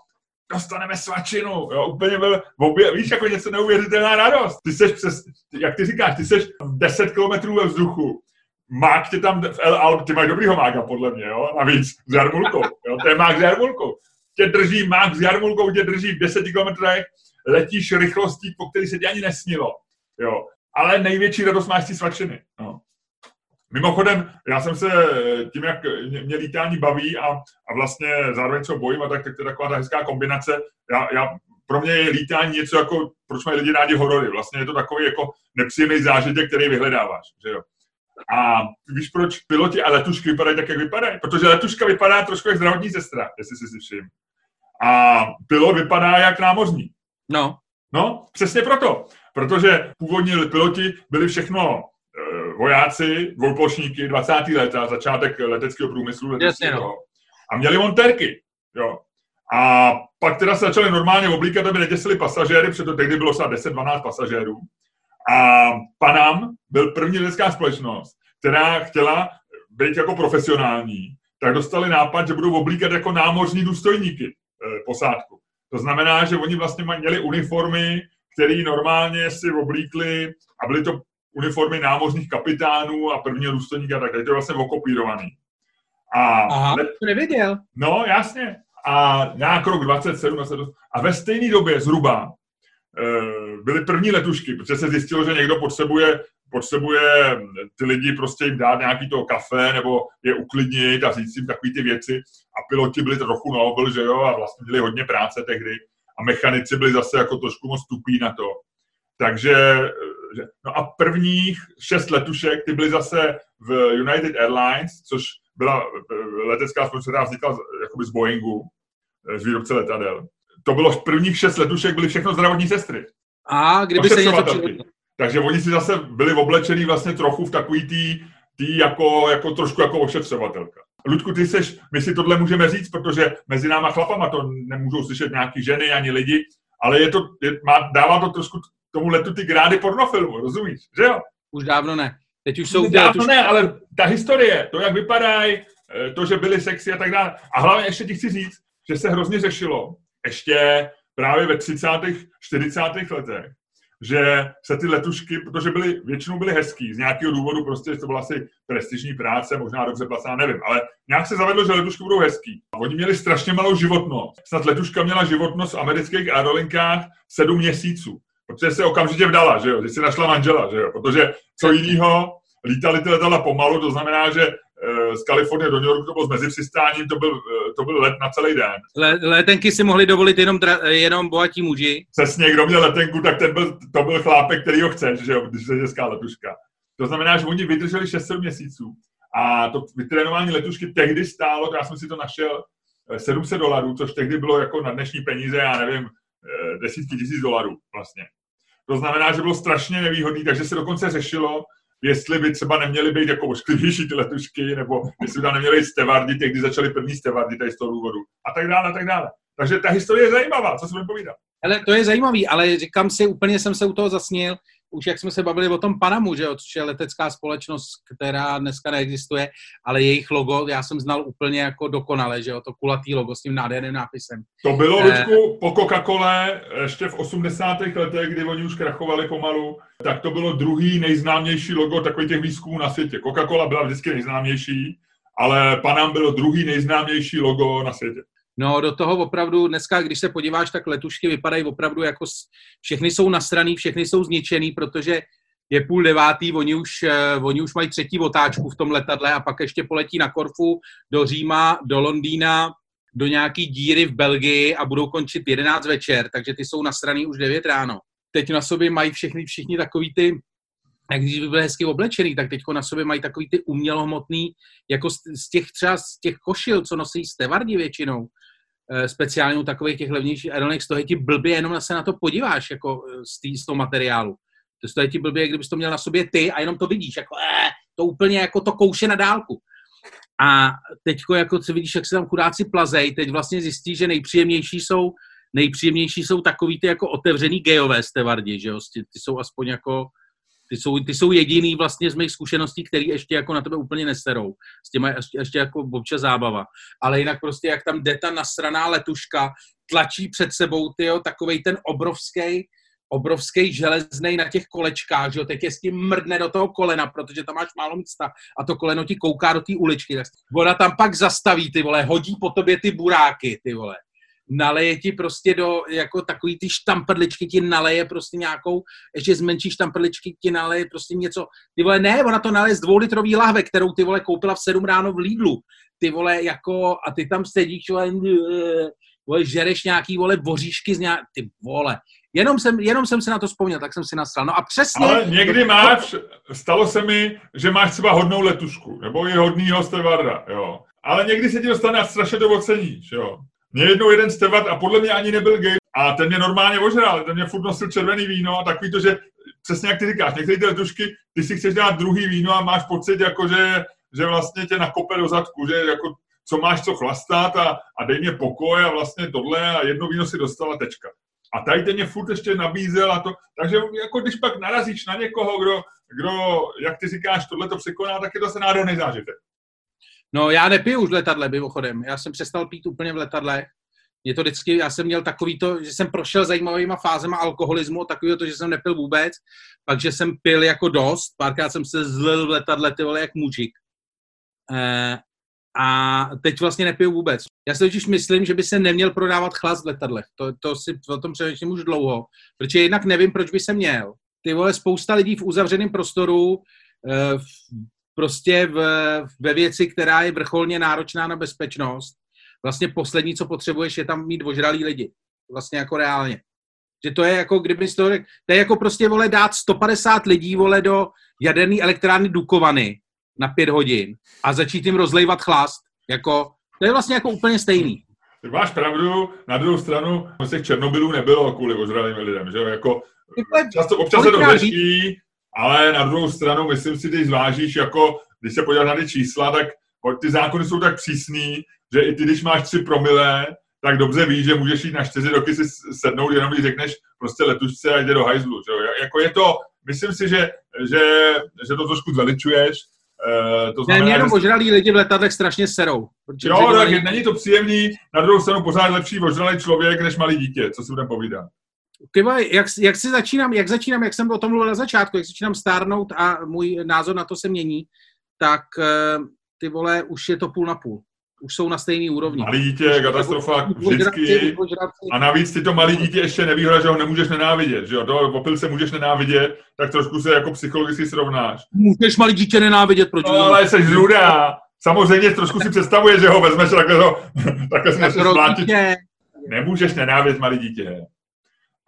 dostaneme svačinu, jo, úplně byl, obě, víš, jako něco neuvěřitelná radost. Ty seš přes, jak ty říkáš, ty seš 10 kilometrů ve vzduchu, mák tě tam v El Al, ty máš dobrýho mága, podle mě, jo, navíc s jarmulkou, jo, to je mák s jarmulkou. Tě drží mák s jarmulkou, tě drží v 10 kilometrech, letíš rychlostí, po který se ti ani nesnilo, jo. Ale největší radost máš ty svačiny, no. Mimochodem, já jsem se tím, jak mě lítání baví a, a vlastně zároveň co bojím, a tak, tak to je taková ta hezká kombinace. Já, já, pro mě je lítání něco jako, proč mají lidi rádi horory. Vlastně je to takový jako nepříjemný zážitek, který vyhledáváš. Že jo? A víš, proč piloti a letušky vypadají tak, jak vypadají? Protože letuška vypadá trošku jak zdravotní sestra, jestli si si všim. A pilot vypadá jak námořník. No. No, přesně proto. Protože původní piloti byli všechno vojáci, dvouplošníky, 20. leta, začátek leteckého průmyslu. Jasně, no. A měli monterky, jo. A pak teda se začali normálně oblíkat, aby neděsili pasažéry, protože tehdy bylo snad 10-12 pasažérů. A Panam byl první letecká společnost, která chtěla být jako profesionální, tak dostali nápad, že budou oblíkat jako námořní důstojníky e, posádku. To znamená, že oni vlastně měli uniformy, které normálně si oblíkli a byly to uniformy námořních kapitánů a prvního důstojníka, tak je to vlastně okopírovaný. A Aha, to nevěděl. No, jasně. A nějak rok 27, 28. A ve stejné době zhruba e, byly první letušky, protože se zjistilo, že někdo potřebuje, potřebuje ty lidi prostě jim dát nějaký to kafe nebo je uklidnit a říct jim takové ty věci. A piloti byli trochu nobl, že jo, a vlastně měli hodně práce tehdy. A mechanici byli zase jako trošku moc tupí na to. Takže no a prvních šest letušek, ty byly zase v United Airlines, což byla eh, letecká společnost, která vznikla jakoby z Boeingu, z výrobce letadel. To bylo prvních šest letušek, byly všechno zdravotní sestry. A kdyby se něco Takže oni si zase byli oblečení vlastně trochu v takový tý, tý jako, jako trošku jako ošetřovatelka. Ludku, ty seš, my si tohle můžeme říct, protože mezi náma chlapama to nemůžou slyšet nějaký ženy ani lidi, ale je to, je, má, dává to trošku tomu letu ty grády pornofilmu, rozumíš, že jo? Už dávno ne. Teď už jsou... Dávno ne, ale ta historie, to, jak vypadají, eh, to, že byli sexy a tak dále. A hlavně ještě ti chci říct, že se hrozně řešilo, ještě právě ve 30. 40. letech, že se ty letušky, protože byly, většinou byly hezký, z nějakého důvodu prostě, že to byla asi prestižní práce, možná dobře placená, nevím, ale nějak se zavedlo, že letušky budou hezký. A oni měli strašně malou životnost. Snad letuška měla životnost v amerických aerolinkách sedm měsíců, protože se okamžitě vdala, že jo, že si našla manžela, že jo, protože co jiného, lítali ty letadla pomalu, to znamená, že Eh, z Kalifornie do New Yorku, to bylo s mezipřistáním, to byl, eh, to byl let na celý den. Le, letenky si mohli dovolit jenom, dra, jenom bohatí muži. Přesně, kdo měl letenku, tak ten byl, to byl chlápek, který ho chceš, že jo, když se hezká letuška. To znamená, že oni vydrželi 6 měsíců a to vytrénování letušky tehdy stálo, já jsem si to našel, 700 eh, dolarů, což tehdy bylo jako na dnešní peníze, já nevím, desítky tisíc dolarů vlastně. To znamená, že bylo strašně nevýhodný, takže se dokonce řešilo, jestli by třeba neměly být jako ošklivější ty letušky, nebo jestli by tam neměly stevardy, těch, kdy začaly první stevardy tady z toho důvodu. A tak dále, a tak dále. Takže ta historie je zajímavá, co se budeme povídat. Ale to je zajímavý, ale říkám si, úplně jsem se u toho zasnil, už jak jsme se bavili o tom Panamu, že jo, což je letecká společnost, která dneska neexistuje, ale jejich logo já jsem znal úplně jako dokonale, že jo, to kulatý logo s tím nádherným nápisem. To bylo, eh, Ludku, po Coca-Cole ještě v 80. letech, kdy oni už krachovali pomalu, tak to bylo druhý nejznámější logo takových těch výzkumů na světě. Coca-Cola byla vždycky nejznámější, ale Panam bylo druhý nejznámější logo na světě. No do toho opravdu dneska, když se podíváš, tak letušky vypadají opravdu jako všechny jsou nasraný, všechny jsou zničený, protože je půl devátý, oni už, eh, oni už mají třetí otáčku v tom letadle a pak ještě poletí na Korfu, do Říma, do Londýna, do nějaký díry v Belgii a budou končit 11 večer, takže ty jsou nasraný už 9 ráno. Teď na sobě mají všechny, všichni takový ty jak když by byly hezky oblečený, tak teď na sobě mají takový ty umělohmotný, jako z, z těch třeba z těch košil, co nosí stevardi většinou, speciálně u takových těch levnějších aeronek, stojí ti blbě, jenom se na to podíváš, jako eh, z, tý, z toho materiálu. To stojí ti blbě, kdybys to měl na sobě ty a jenom to vidíš, jako eh, to úplně jako to kouše na dálku. A teď jako si vidíš, jak se tam chudáci plazej, teď vlastně zjistíš, že nejpříjemnější jsou nejpříjemnější jsou takový ty jako otevřený gejové stevardi, že jo, ty, ty jsou aspoň jako ty jsou, ty jsou jediný vlastně z mých zkušeností, který ještě jako na tebe úplně neserou. S těma ještě, ještě jako občas zábava. Ale jinak prostě, jak tam jde ta nasraná letuška, tlačí před sebou, tyjo, takovej ten obrovský obrovský železný na těch kolečkách, že jo, teď je s tím mrdne do toho kolena, protože tam máš málo místa a to koleno ti kouká do té uličky. Ona tam pak zastaví, ty vole, hodí po tobě ty buráky, ty vole naleje ti prostě do, jako takový ty štamprličky ti naleje prostě nějakou, ještě z menší štamprličky ti naleje prostě něco, ty vole, ne, ona to naleje z dvoulitrový lahve, kterou ty vole koupila v 7 ráno v Lidlu, ty vole, jako, a ty tam sedíš, vole, vole žereš nějaký, vole, voříšky z nějak, ty vole, Jenom jsem, jenom jsem se na to vzpomněl, tak jsem si nasral. No a přesně... Ale někdy máš, stalo se mi, že máš třeba hodnou letušku, nebo je hodnýho stevarda, jo. Ale někdy se ti dostane a strašně to oceníš, jo. Mě jednou jeden stevat a podle mě ani nebyl gay a ten mě normálně ožral, ten mě furt nosil červený víno a takový to, že přesně jak ty říkáš, některé ty letušky, ty si chceš dát druhý víno a máš pocit, jako že, že vlastně tě nakope do zadku, že jako co máš co chlastat a, a dej mě pokoj a vlastně tohle a jedno víno si dostala tečka. A tady ten mě furt ještě nabízel a to, takže jako když pak narazíš na někoho, kdo, kdo jak ty říkáš, tohle to překoná, tak je to se nádherný zážitek. No já nepiju už v letadle, mimochodem. Já jsem přestal pít úplně v letadle. Je to vždycky, já jsem měl takový to, že jsem prošel zajímavýma fázema alkoholismu, takový to, že jsem nepil vůbec, pak, že jsem pil jako dost, párkrát jsem se zlil v letadle, ty vole, jak mužik. E, a teď vlastně nepiju vůbec. Já si totiž myslím, že by se neměl prodávat chlast v letadlech. To, to si o tom přemýšlím už dlouho, protože jinak nevím, proč by se měl. Ty vole, spousta lidí v uzavřeném prostoru, e, prostě v, ve věci, která je vrcholně náročná na bezpečnost, vlastně poslední, co potřebuješ, je tam mít ožralý lidi. Vlastně jako reálně. Že to je jako, kdyby to řekl, to je jako prostě, vole, dát 150 lidí, vole, do jaderné elektrárny Dukovany na pět hodin a začít jim rozlejvat chlast. Jako, to je vlastně jako úplně stejný. Ty máš pravdu, na druhou stranu z těch Černobylů nebylo kvůli ožralým lidem, že jo, jako často, občas se to řeší, ale na druhou stranu, myslím si, když zvážíš, jako, když se podíváš na ty čísla, tak ty zákony jsou tak přísný, že i ty, když máš tři promile, tak dobře víš, že můžeš jít na čtyři roky si sednout, jenom když řekneš prostě letušce a jde do hajzlu. Že? Jako je to, myslím si, že, že, že to trošku zveličuješ, Uh, to znamená, ne, mě jenom ožralí lidi v letadlech strašně serou. Jo, tak není to příjemný, na druhou stranu pořád lepší ožralý člověk, než malý dítě, co si budeme povídat. Tyba, jak, jak si začínám, jak začínám, jak jsem o tom mluvil na začátku, jak začínám stárnout a můj názor na to se mění, tak uh, ty vole, už je to půl na půl už jsou na stejné úrovni. Malý dítě, katastrofa vždycky. A navíc ty to malý dítě ještě nevýhoda, že ho nemůžeš nenávidět. Že jo? To opil se můžeš nenávidět, tak trošku se jako psychologicky srovnáš. Můžeš malý dítě nenávidět, proč? No, ale jsi zruda. Samozřejmě trošku si představuje, že ho vezmeš takhle, to, takhle tak se splátit. Nemůžeš nenávidět malý dítě.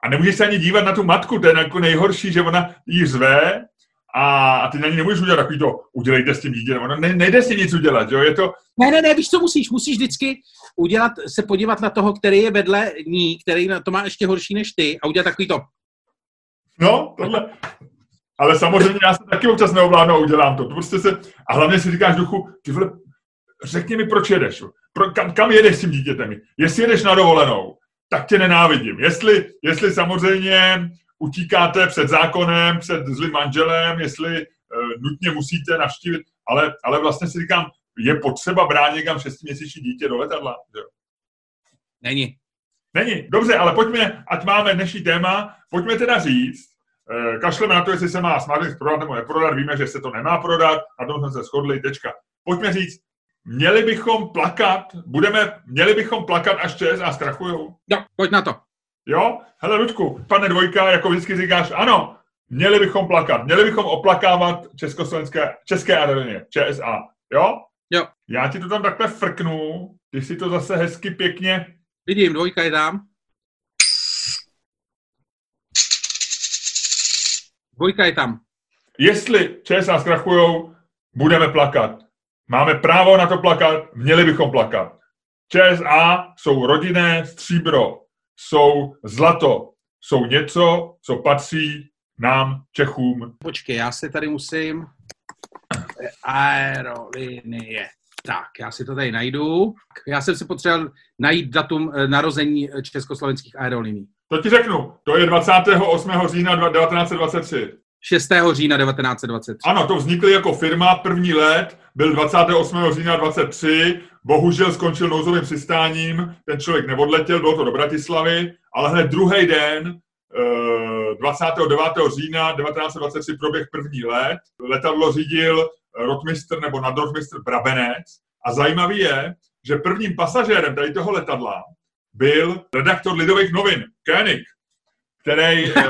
A nemůžeš se ani dívat na tu matku, to je jako nejhorší, že ona jí řve a, a ty na ní nemůžeš udělat takový to, udělejte s tím dítětem, ono ne, nejde si nic udělat, jo, je to... Ne, ne, ne, víš, co musíš, musíš vždycky udělat, se podívat na toho, který je vedle ní, který na to má ještě horší než ty a udělat takový to. No, tohle. Ale samozřejmě já se taky občas neovládnu a udělám to. to prostě se, a hlavně si říkáš duchu, ty vole, řekni mi, proč jedeš. Pro, kam, kam jedeš s tím dítětem? Jestli jedeš na dovolenou, tak tě nenávidím. Jestli, jestli samozřejmě utíkáte před zákonem, před zlým manželem, jestli uh, nutně musíte navštívit, ale, ale vlastně si říkám, je potřeba brát někam šestiměsíční dítě do letadla? Že? Není. Není. Dobře, ale pojďme, ať máme dnešní téma, pojďme teda říct, uh, kašleme na to, jestli se má Smartlinks prodat nebo neprodat, víme, že se to nemá prodat, na tom jsme se shodli, tečka. Pojďme říct, měli bychom plakat, budeme, měli bychom plakat, až ČSA zkrachujou? Jo, pojď na to. Jo? Hele, Ludku, pane Dvojka, jako vždycky říkáš, ano, měli bychom plakat, měli bychom oplakávat československé, české aerolinie, ČSA, jo? Jo. Já ti to tam takhle frknu, ty si to zase hezky pěkně... Vidím, dvojka je tam. Dvojka je tam. Jestli ČSA zkrachujou, budeme plakat. Máme právo na to plakat, měli bychom plakat. ČSA jsou rodinné stříbro jsou zlato, jsou něco, co patří nám, Čechům. Počkej, já si tady musím... Aerolinie. Tak, já si to tady najdu. Já jsem si potřeboval najít datum eh, narození eh, československých aerolinií. To ti řeknu. To je 28. října 1923. 6. října 1923. Ano, to vznikly jako firma. První let byl 28. října 23. Bohužel skončil nouzovým přistáním. Ten člověk neodletěl, bylo to do Bratislavy, ale hned druhý den 29. Eh, října 1923 proběh první let. Letadlo řídil rotmistr nebo nadrotmistr Brabenec. A zajímavý je, že prvním pasažérem tady toho letadla byl redaktor Lidových novin, Koenig, který, eh,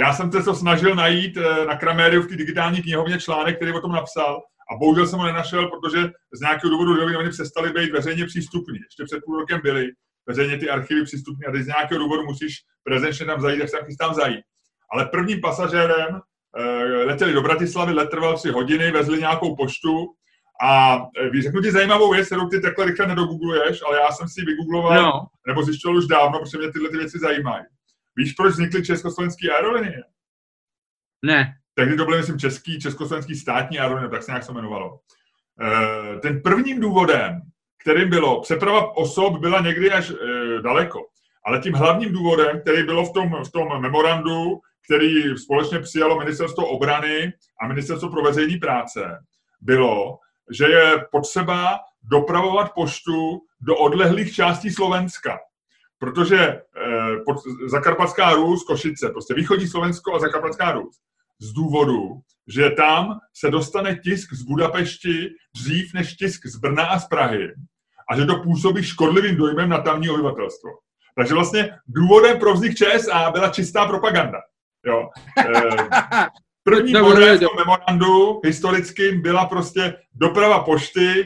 já jsem se to snažil najít eh, na Kramériu v té digitální knihovně článek, který o tom napsal a bohužel jsem ho nenašel, protože z nějakého důvodu noviny přestaly být veřejně přístupní. Ještě před půl rokem byly veřejně ty archivy přístupné a teď z nějakého důvodu musíš prezenčně tam zajít, tak se tam chystám zajít. Ale prvním pasažérem eh, letěli do Bratislavy, let trval tři hodiny, vezli nějakou poštu a řeknu ti zajímavou věc, kterou ty takhle rychle nedogoogluješ, ale já jsem si ji vygoogloval, no. nebo zjišťoval už dávno, protože mě tyhle ty věci zajímají. Víš, proč vznikly československé aerolinie? Ne. Tehdy to byly, myslím, český, československý státní aerolinie, tak se nějak se jmenovalo. E, ten prvním důvodem, kterým bylo, přeprava osob byla někdy až e, daleko, ale tím hlavním důvodem, který bylo v tom, v tom memorandu, který společně přijalo Ministerstvo obrany a Ministerstvo pro veřejní práce, bylo, že je potřeba dopravovat poštu do odlehlých částí Slovenska protože eh, pod, Zakarpatská Rus, Košice, prostě východní Slovensko a Zakarpatská Rus, z důvodu, že tam se dostane tisk z Budapešti dřív než tisk z Brna a z Prahy a že to působí škodlivým dojmem na tamní obyvatelstvo. Takže vlastně důvodem pro vznik ČSA byla čistá propaganda. Jo. Eh, první bodem v memorandu historickým byla prostě doprava pošty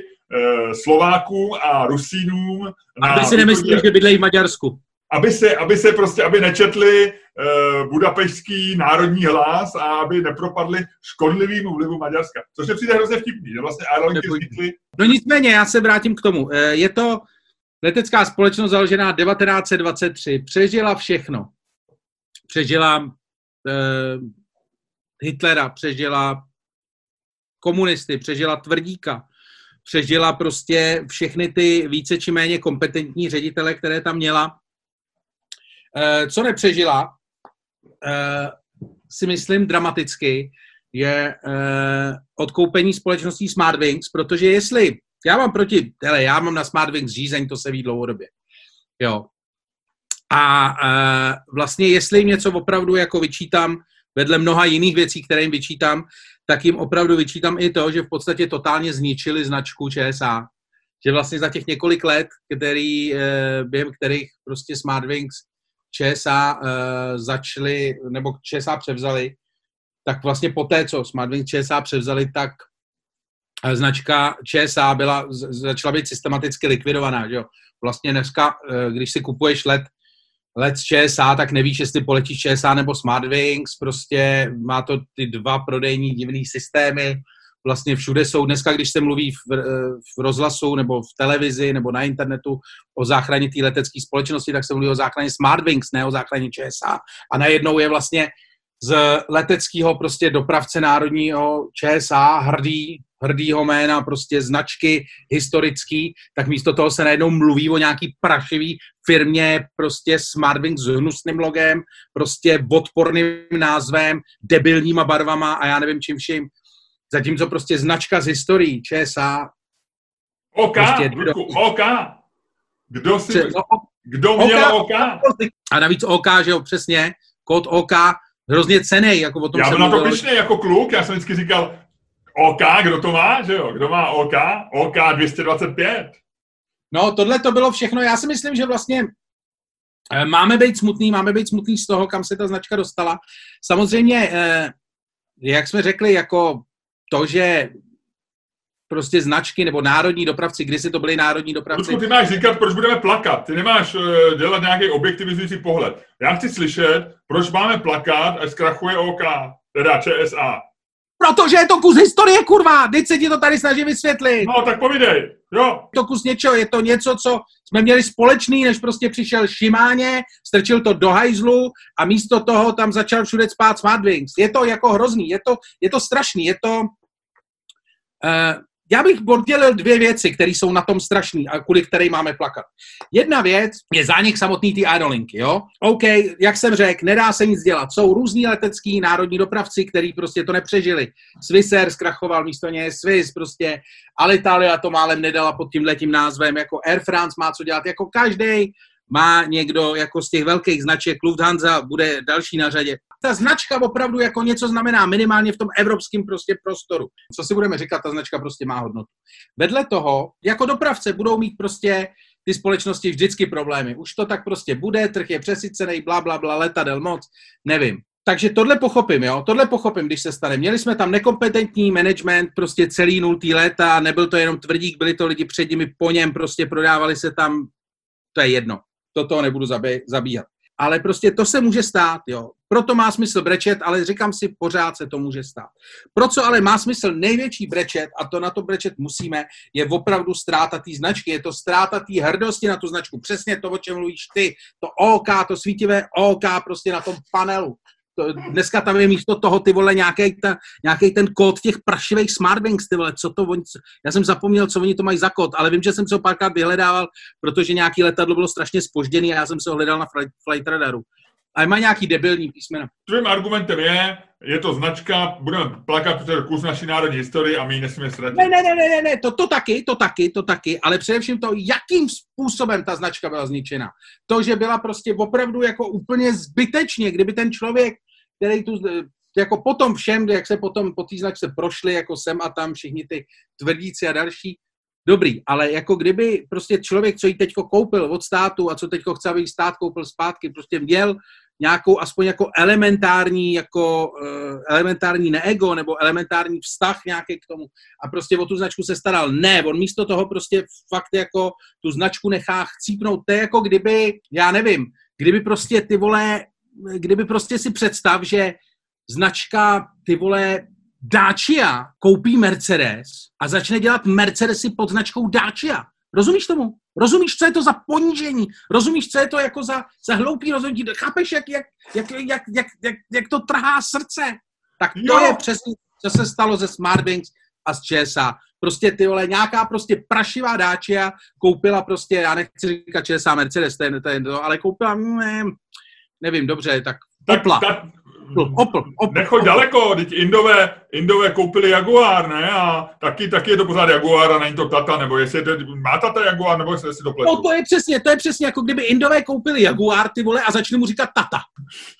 Slovákům a Rusínům. Aby si nemysleli, že bydlejí v Maďarsku. Aby se, aby se prostě, aby nečetli uh, budapešský národní hlas a aby nepropadli škodlivým vlivu Maďarska. Což je přijde hrozně vtipný, že vlastně aerolinky vznikly. No nicméně, já se vrátím k tomu. Eh, je to, letecká společnost založená 1923 přežila všechno. Přežila eh, Hitlera, přežila komunisty, přežila tvrdíka, přežila prostě všechny ty více či méně kompetentní ředitele, které tam měla. Eh, co nepřežila, eh, si myslím dramaticky, je eh, odkoupení společností Smartwings, protože jestli, já mám proti, hele, já mám na Smartwings řízení, to se ví dlouhodobě, jo. A vlastně jestli jim něco opravdu jako vyčítám, vedle mnoha jiných věcí, které jim vyčítám, tak jim opravdu vyčítám i to, že v podstatě totálně zničili značku ČSA. Že vlastně za těch několik let, který, eh, během kterých prostě Smartwings ČSA eh, začali, nebo ČSA převzali, tak vlastně po té, co Smartwings ČSA převzali, tak eh, značka ČSA byla, začala být systematicky likvidovaná. Že jo? Vlastně dneska, když si kupuješ let let ČSA, tak nevíš, jestli poletíš ČSA nebo Smartwings, prostě má to ty dva prodejní divný systémy, vlastně všude jsou, dneska, když se mluví v, v rozhlasu nebo v televizi nebo na internetu o záchraně té letecké společnosti, tak se mluví o záchraně Smartwings, ne o záchraně ČSA. A najednou je vlastně z leteckého prostě dopravce národního ČSA hrdý hrdýho jména, prostě značky historický, tak místo toho se najednou mluví o nějaký prašivý firmě, prostě Smartwings s hnusným logem, prostě odporným názvem, debilníma barvama a já nevím čím vším. Zatímco prostě značka z historií ČSA. OK, prostě, kdo, OK. Kdo si, no, kdo měl OK? A navíc OK, že jo, přesně, kód OK, hrozně cený, jako o tom Já jsem na to pišnej jako kluk, já jsem vždycky říkal, OK, kdo to má, že jo? Kdo má OK? OK 225. No, tohle to bylo všechno. Já si myslím, že vlastně eh, máme být smutný, máme být smutný z toho, kam se ta značka dostala. Samozřejmě, eh, jak jsme řekli, jako to, že prostě značky nebo národní dopravci, kdy si to byly národní dopravci. Ludku, ty máš říkat, proč budeme plakat. Ty nemáš uh, dělat nějaký objektivizující pohled. Já chci slyšet, proč máme plakat, až zkrachuje OK, teda ČSA. Protože je to kus historie, kurva! Teď se ti to tady snažím vysvětlit. No, tak povídej, jo. To kus něčeho, je to něco, co jsme měli společný, než prostě přišel Šimáně, strčil to do hajzlu a místo toho tam začal všude spát Smartwings. Je to jako hrozný, je to, je to strašný, je to... Uh, já bych oddělil dvě věci, které jsou na tom strašný a kvůli které máme plakat. Jedna věc je zánik samotný ty aerolinky, jo? OK, jak jsem řekl, nedá se nic dělat. Jsou různí letecký národní dopravci, kteří prostě to nepřežili. Swissair zkrachoval místo něj Swiss, prostě Alitalia to málem nedala pod tím letím názvem, jako Air France má co dělat, jako každý má někdo jako z těch velkých značek, Lufthansa bude další na řadě. Ta značka opravdu jako něco znamená minimálně v tom evropském prostě prostoru. Co si budeme říkat, ta značka prostě má hodnotu. Vedle toho, jako dopravce budou mít prostě ty společnosti vždycky problémy. Už to tak prostě bude, trh je přesycený, bla, bla, bla, letadel moc, nevím. Takže tohle pochopím, jo, tohle pochopím, když se stane. Měli jsme tam nekompetentní management, prostě celý nultý léta, nebyl to jenom tvrdík, byli to lidi před nimi po něm, prostě prodávali se tam, to je jedno do toho nebudu zabíhat. Ale prostě to se může stát, jo. Proto má smysl brečet, ale říkám si, pořád se to může stát. Pro co ale má smysl největší brečet, a to na to brečet musíme, je opravdu ztráta té značky. Je to ztráta té hrdosti na tu značku. Přesně to, o čem mluvíš ty. To OK, to svítivé OK prostě na tom panelu to, dneska tam je místo toho, ty vole, nějaký, ta, nějaký ten kód těch prašivých smartbanks, ty vole, co to oni, já jsem zapomněl, co oni to mají za kód, ale vím, že jsem se ho párkrát vyhledával, protože nějaký letadlo bylo strašně spožděný a já jsem se ho hledal na flight, flight radaru. A má nějaký debilní písmena. Tvým argumentem je, je to značka, budeme plakat, protože kus naší národní historie a my ji nesmíme ztratit. Ne, ne, ne, ne, ne, to, to taky, to taky, to taky, ale především to, jakým způsobem ta značka byla zničena. To, že byla prostě opravdu jako úplně zbytečně, kdyby ten člověk který tu, jako potom všem, jak se potom po té značce prošli, jako sem a tam všichni ty tvrdíci a další, dobrý, ale jako kdyby prostě člověk, co ji teďko koupil od státu a co teďko chce, aby stát koupil zpátky, prostě měl nějakou aspoň jako elementární, jako uh, elementární neego nebo elementární vztah nějaký k tomu a prostě o tu značku se staral. Ne, on místo toho prostě fakt jako tu značku nechá chcípnout. To je jako kdyby, já nevím, kdyby prostě ty vole kdyby prostě si představ, že značka, ty vole, Dacia koupí Mercedes a začne dělat Mercedesy pod značkou Dacia. Rozumíš tomu? Rozumíš, co je to za ponížení? Rozumíš, co je to jako za, za hloupý rozhodnutí? Chápeš, jak, jak, jak, jak, jak, jak, jak to trhá srdce? Tak to jo. je přesně, co se stalo ze Smartwings a z ČSA. Prostě ty vole, nějaká prostě prašivá dáčia koupila prostě, já nechci říkat ČSA Mercedes, ten, ten, to, ale koupila, ne, nevím, dobře, tak Opla. Tak, tak, Opel, Opel, Opel. Nechoď Opel. daleko, teď Indové, Indové koupili Jaguar, ne? A taky, taky je to pořád Jaguar a není to Tata, nebo jestli je to, má Tata Jaguar, nebo jestli si to pletu. No to je přesně, to je přesně jako kdyby Indové koupili Jaguar, ty vole, a začali mu říkat Tata.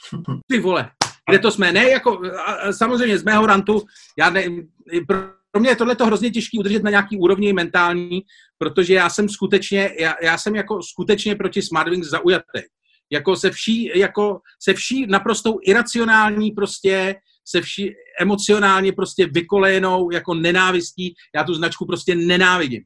Ty vole, kde to jsme? Ne, jako, samozřejmě z mého rantu, já ne, pro, pro mě je tohle to hrozně těžké udržet na nějaký úrovni mentální, protože já jsem skutečně, já, já jsem jako skutečně proti Smartwings zaujatý jako se vší, jako se vší naprostou iracionální prostě, se vší emocionálně prostě vykolejenou jako nenávistí. Já tu značku prostě nenávidím.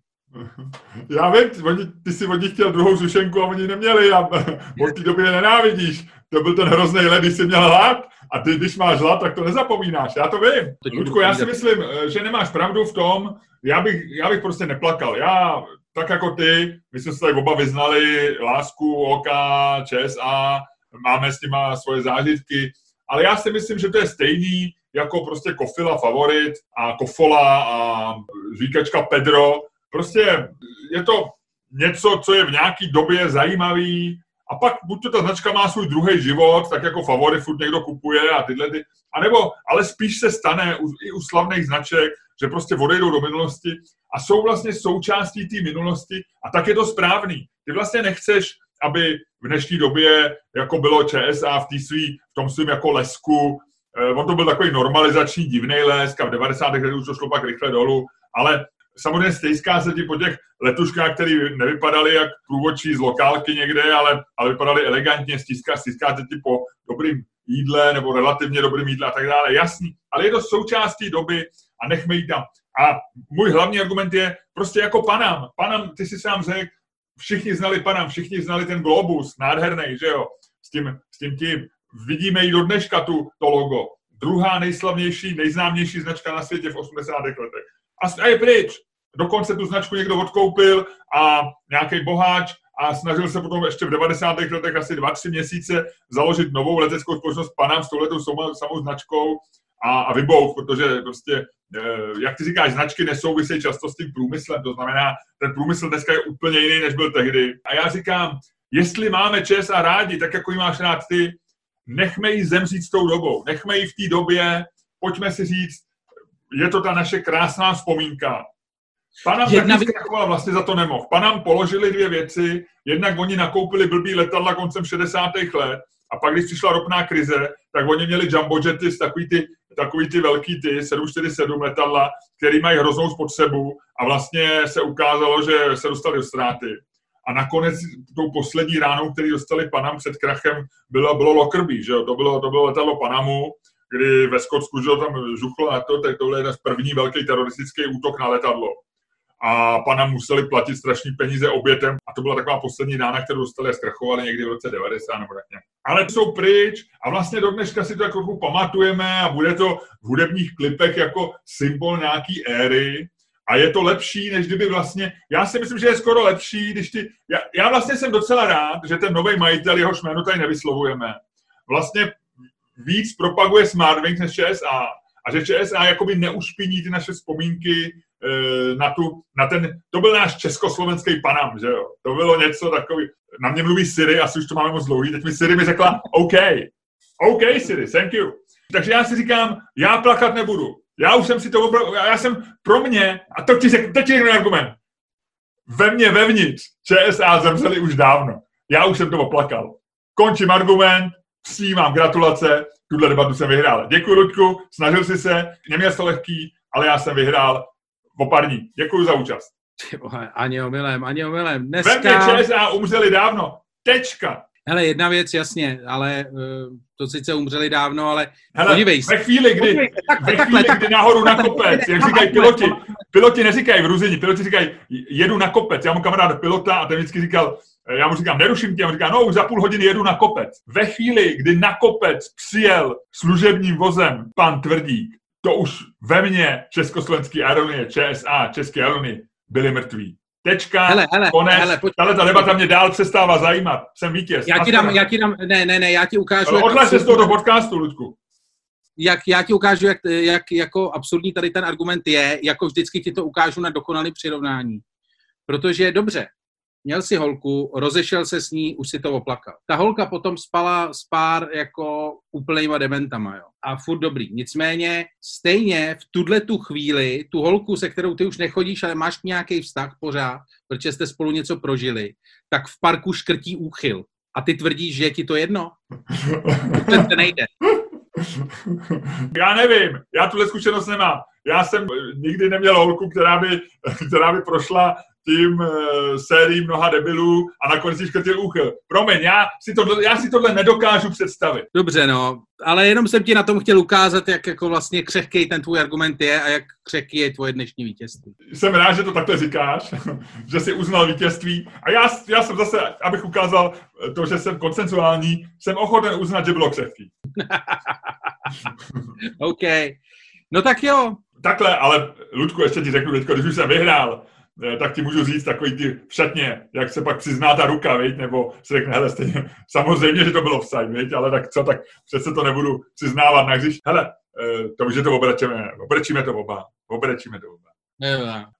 Já vím, oni, ty si od nich chtěl druhou zušenku a oni neměli a od té doby je nenávidíš. To byl ten hrozný led, když jsi měl hlad a ty, když máš hlad, tak to nezapomínáš. Já to vím. Ludku, já si myslím, že nemáš pravdu v tom, já bych, já bych prostě neplakal. Já tak jako ty, my jsme se tak oba vyznali lásku, oka, ČSA, máme s nima svoje zážitky, ale já si myslím, že to je stejný jako prostě Kofila favorit a Kofola a říkačka Pedro. Prostě je to něco, co je v nějaký době zajímavý a pak buď to ta značka má svůj druhý život, tak jako favorit furt někdo kupuje a tyhle ty, anebo, ale spíš se stane u, i u slavných značek, že prostě odejdou do minulosti a jsou vlastně součástí té minulosti a tak je to správný. Ty vlastně nechceš, aby v dnešní době, jako bylo ČSA v, svý, v tom svým jako lesku, eh, on to byl takový normalizační divný lesk a v 90. letech už to šlo pak rychle dolů, ale samozřejmě stejská se ti po těch letuškách, které nevypadaly jak průvodčí z lokálky někde, ale, ale vypadaly elegantně, stiská, stiská se ti po dobrým jídle nebo relativně dobrým jídle a tak dále. Jasný, ale je to součástí doby a nechme jí tam. A můj hlavní argument je prostě jako Panam. Panam, ty si sám řekl, všichni znali Panam, všichni znali ten globus, nádherný, že jo, s tím, s tím tím. Vidíme i do dneška tu, to logo. Druhá nejslavnější, nejznámější značka na světě v 80. letech. A, a je pryč. Dokonce tu značku někdo odkoupil a nějaký boháč a snažil se potom ještě v 90. letech asi 2-3 měsíce založit novou leteckou společnost Panam s touhletou samou značkou a, a vybouch, protože prostě, eh, jak ty říkáš, značky nesouvisejí často s tím průmyslem, to znamená, ten průmysl dneska je úplně jiný, než byl tehdy. A já říkám, jestli máme ČSA rádi, tak jako ji máš rád ty, nechme ji zemřít s tou dobou, nechme ji v té době, pojďme si říct, je to ta naše krásná vzpomínka. Panam Jedna... taky vlastně za to nemohl. Panam položili dvě věci, jednak oni nakoupili blbý letadla koncem 60. let a pak, když přišla ropná krize, tak oni měli jumbojety s takový ty, takový ty velký ty 747 letadla, který mají hroznou spotřebu a vlastně se ukázalo, že se dostali do ztráty. A nakonec tou poslední ránou, který dostali Panam před krachem, bylo, bylo Lockerbie, že jo? To, bylo, to bylo letadlo Panamu, kdy ve Skotsku, že tam žuchlo na to, tak to byl jeden z první velký teroristický útok na letadlo a pana museli platit strašný peníze obětem. A to byla taková poslední rána, kterou dostali a zkrachovali někdy v roce 90 nebo tak nějak. Ale jsou pryč a vlastně do dneška si to jako pamatujeme a bude to v hudebních klipech jako symbol nějaký éry. A je to lepší, než kdyby vlastně, já si myslím, že je skoro lepší, když ty, já, já vlastně jsem docela rád, že ten nový majitel, jehož jméno tady nevyslovujeme, vlastně víc propaguje Smartwings než ČSA a. Že ČSA jakoby neušpiní ty naše vzpomínky na, tu, na ten, to byl náš československý Panam, že jo. To bylo něco takový, na mě mluví Siri, asi už to máme moc dlouhý, teď mi Siri mi řekla, OK, OK Siri, thank you. Takže já si říkám, já plakat nebudu. Já už jsem si to obral, já jsem pro mě, a to ti řeknu, teď ti argument. Ve mně vevnitř ČSA zemřeli už dávno. Já už jsem to oplakal. Končím argument, přijímám gratulace, tuhle debatu jsem vyhrál. Děkuji, Luďku, snažil jsi se, neměl to lehký, ale já jsem vyhrál o pár dní. Děkuji za účast. Ani omylem, ani omylem. Dneska... Ve ČSA umřeli dávno. Tečka. Hele, jedna věc, jasně, ale uh, to sice umřeli dávno, ale Hele, podívej se. Ve chvíli, kdy, podívej, tak, ve takhle, chvíli, tak, kdy nahoru na kopec, jak říkají piloti, piloti neříkají v Ruzini, piloti říkají, jedu na kopec. Já mám kamarád pilota a ten vždycky říkal, já mu říkám, neruším tě, a on říká, no už za půl hodiny jedu na kopec. Ve chvíli, kdy na kopec přijel služebním vozem pan Tvrdík, to už ve mně československý aerolinie, ČSA, české aerolinie byly mrtví. Tečka, hele, hele, konec. Hele, ale ta debata mě dál přestává zajímat. Jsem vítěz. Já ti dám, já ti dám, ne, ne, ne, já ti ukážu. Odlaž se z toho podcastu, Ludku. Jak, já ti ukážu, jak, jak jako absurdní tady ten argument je, jako vždycky ti to ukážu na dokonalý přirovnání. Protože dobře, měl si holku, rozešel se s ní, už si to oplakal. Ta holka potom spala s pár jako úplnýma dementama, jo. A furt dobrý. Nicméně stejně v tuhle tu chvíli, tu holku, se kterou ty už nechodíš, ale máš nějaký vztah pořád, protože jste spolu něco prožili, tak v parku škrtí úchyl. A ty tvrdíš, že je ti to jedno? To nejde. Já nevím, já tuhle zkušenost nemám. Já jsem nikdy neměl holku, která by, která by prošla tím uh, sérií mnoha debilů a nakonec si škrtil úchyl. Promiň, já si, tohle, já si tohle nedokážu představit. Dobře, no, ale jenom jsem ti na tom chtěl ukázat, jak jako vlastně křehký ten tvůj argument je a jak křehký je tvoje dnešní vítězství. Jsem rád, že to takhle říkáš, že jsi uznal vítězství. A já, já jsem zase, abych ukázal to, že jsem koncensuální, jsem ochoten uznat, že bylo křehký. OK. No tak jo. Takhle, ale Ludku, ještě ti řeknu teď, když už jsem vyhrál, Eh, tak ti můžu říct takový ty všetně, jak se pak přizná ta ruka, viď? nebo se řekne, hele, stejně, samozřejmě, že to bylo offside, viď? ale tak co, tak přece to nebudu přiznávat na když, hele, eh, to už je to obrečíme, obrečíme to oba, obrečíme to oba.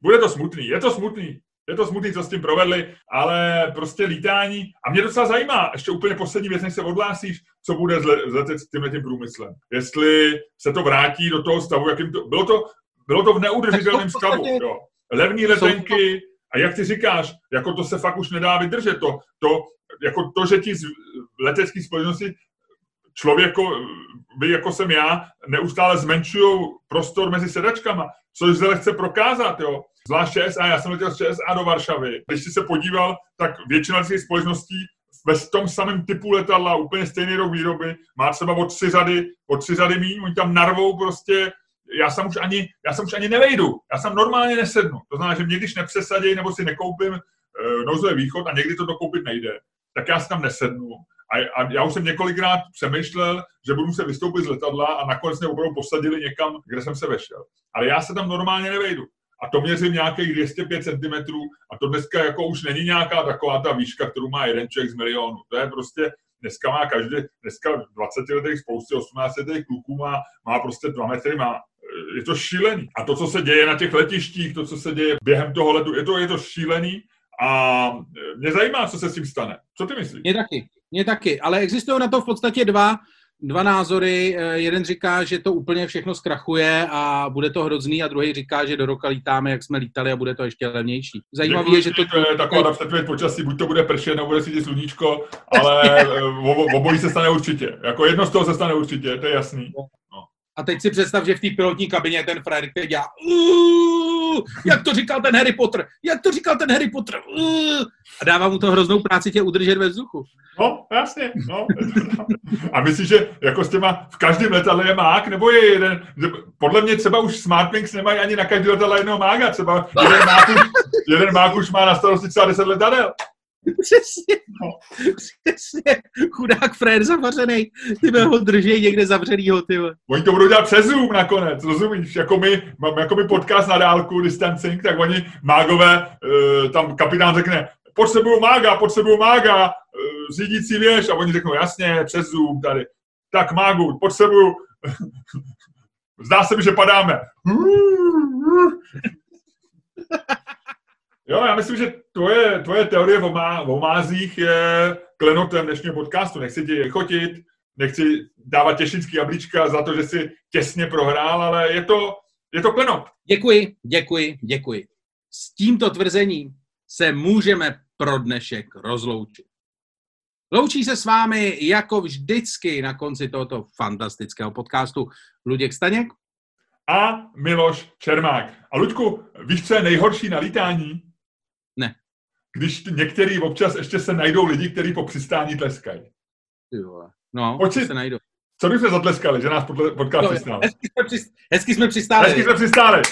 Bude to smutný, je to smutný, je to smutný, co s tím provedli, ale prostě lítání. A mě docela zajímá, ještě úplně poslední věc, než se odhlásíš, co bude s, le, s tímhle tím průmyslem. Jestli se to vrátí do toho stavu, jakým to... Bylo to, bylo to v neudržitelném stavu, jo levní letenky a jak ty říkáš, jako to se fakt už nedá vydržet. To, to, jako to že ti z letecké společnosti člověko, vy jako jsem já, neustále zmenšují prostor mezi sedačkama, což se chce prokázat, jo. Zvlášť ČSA, já jsem letěl z ČSA do Varšavy. Když jsi se podíval, tak většina těch společností ve tom samém typu letadla, úplně stejný rok výroby, má třeba o tři řady, o tři řady míň, oni tam narvou prostě já jsem už ani, já jsem už ani nevejdu, já jsem normálně nesednu. To znamená, že mě když nepřesadí nebo si nekoupím uh, nouzový východ a někdy to dokoupit nejde, tak já si tam nesednu. A, a já už jsem několikrát přemýšlel, že budu se vystoupit z letadla a nakonec mě opravdu posadili někam, kde jsem se vešel. Ale já se tam normálně nevejdu. A to měřím nějakých 205 cm a to dneska jako už není nějaká taková ta výška, kterou má jeden člověk z milionu. To je prostě dneska má každý, dneska 20 letých spousty 18 letých kluků má, má prostě 2 metry, má je to šílený. A to, co se děje na těch letištích, to, co se děje během toho letu, je to, je to šílený a mě zajímá, co se s tím stane. Co ty myslíš? Mě taky, mě taky, ale existují na to v podstatě dva, dva názory. Eh, jeden říká, že to úplně všechno zkrachuje a bude to hrozný a druhý říká, že do roka lítáme, jak jsme lítali a bude to ještě levnější. Zajímavé je, že to... To je taková předpověď počasí, buď to bude pršet, nebo bude svítit sluníčko, ale eh, obojí se stane určitě. Jako jedno z toho se stane určitě, to je jasný. No. A teď si představ, že v té pilotní kabině ten frajer, který dělá jak to říkal ten Harry Potter, jak to říkal ten Harry Potter a dává mu to hroznou práci tě udržet ve vzduchu. No, jasně. No. A myslíš, že jako s těma v každém letadle je mák, nebo je jeden, podle mě třeba už Smartwings nemají ani na každý letadle jednoho mága, třeba jeden mák už, jeden mák už má na starosti třeba 10 letadel. Přesně, no. přesně. Chudák frér zavařený. Ty ho drží někde zavřenýho, ty Oni to budou dělat přes Zoom nakonec, rozumíš? Jako my, máme jako my podcast na dálku, distancing, tak oni mágové, uh, tam kapitán řekne, potřebuju mága, potřebuju mága, uh, řídící věž, a oni řeknou, jasně, přes Zoom tady. Tak mágu, potřebuju, zdá se mi, že padáme. Jo, já myslím, že tvoje, tvoje teorie o, má, o mázích je klenotem dnešního podcastu. Nechci tě chotit, nechci dávat těšnický jablíčka za to, že jsi těsně prohrál, ale je to, je to klenot. Děkuji, děkuji, děkuji. S tímto tvrzením se můžeme pro dnešek rozloučit. Loučí se s vámi jako vždycky na konci tohoto fantastického podcastu Luděk Staněk a Miloš Čermák. A Luďku, víš, co je nejhorší na lítání? Když některý občas ještě se najdou lidi, kteří po přistání tleskají. No, Oči, se najdou. Co bychom zatleskali, že nás potká no, přistál? Hezky jsme, přistáli. Hezky jsme přistáli.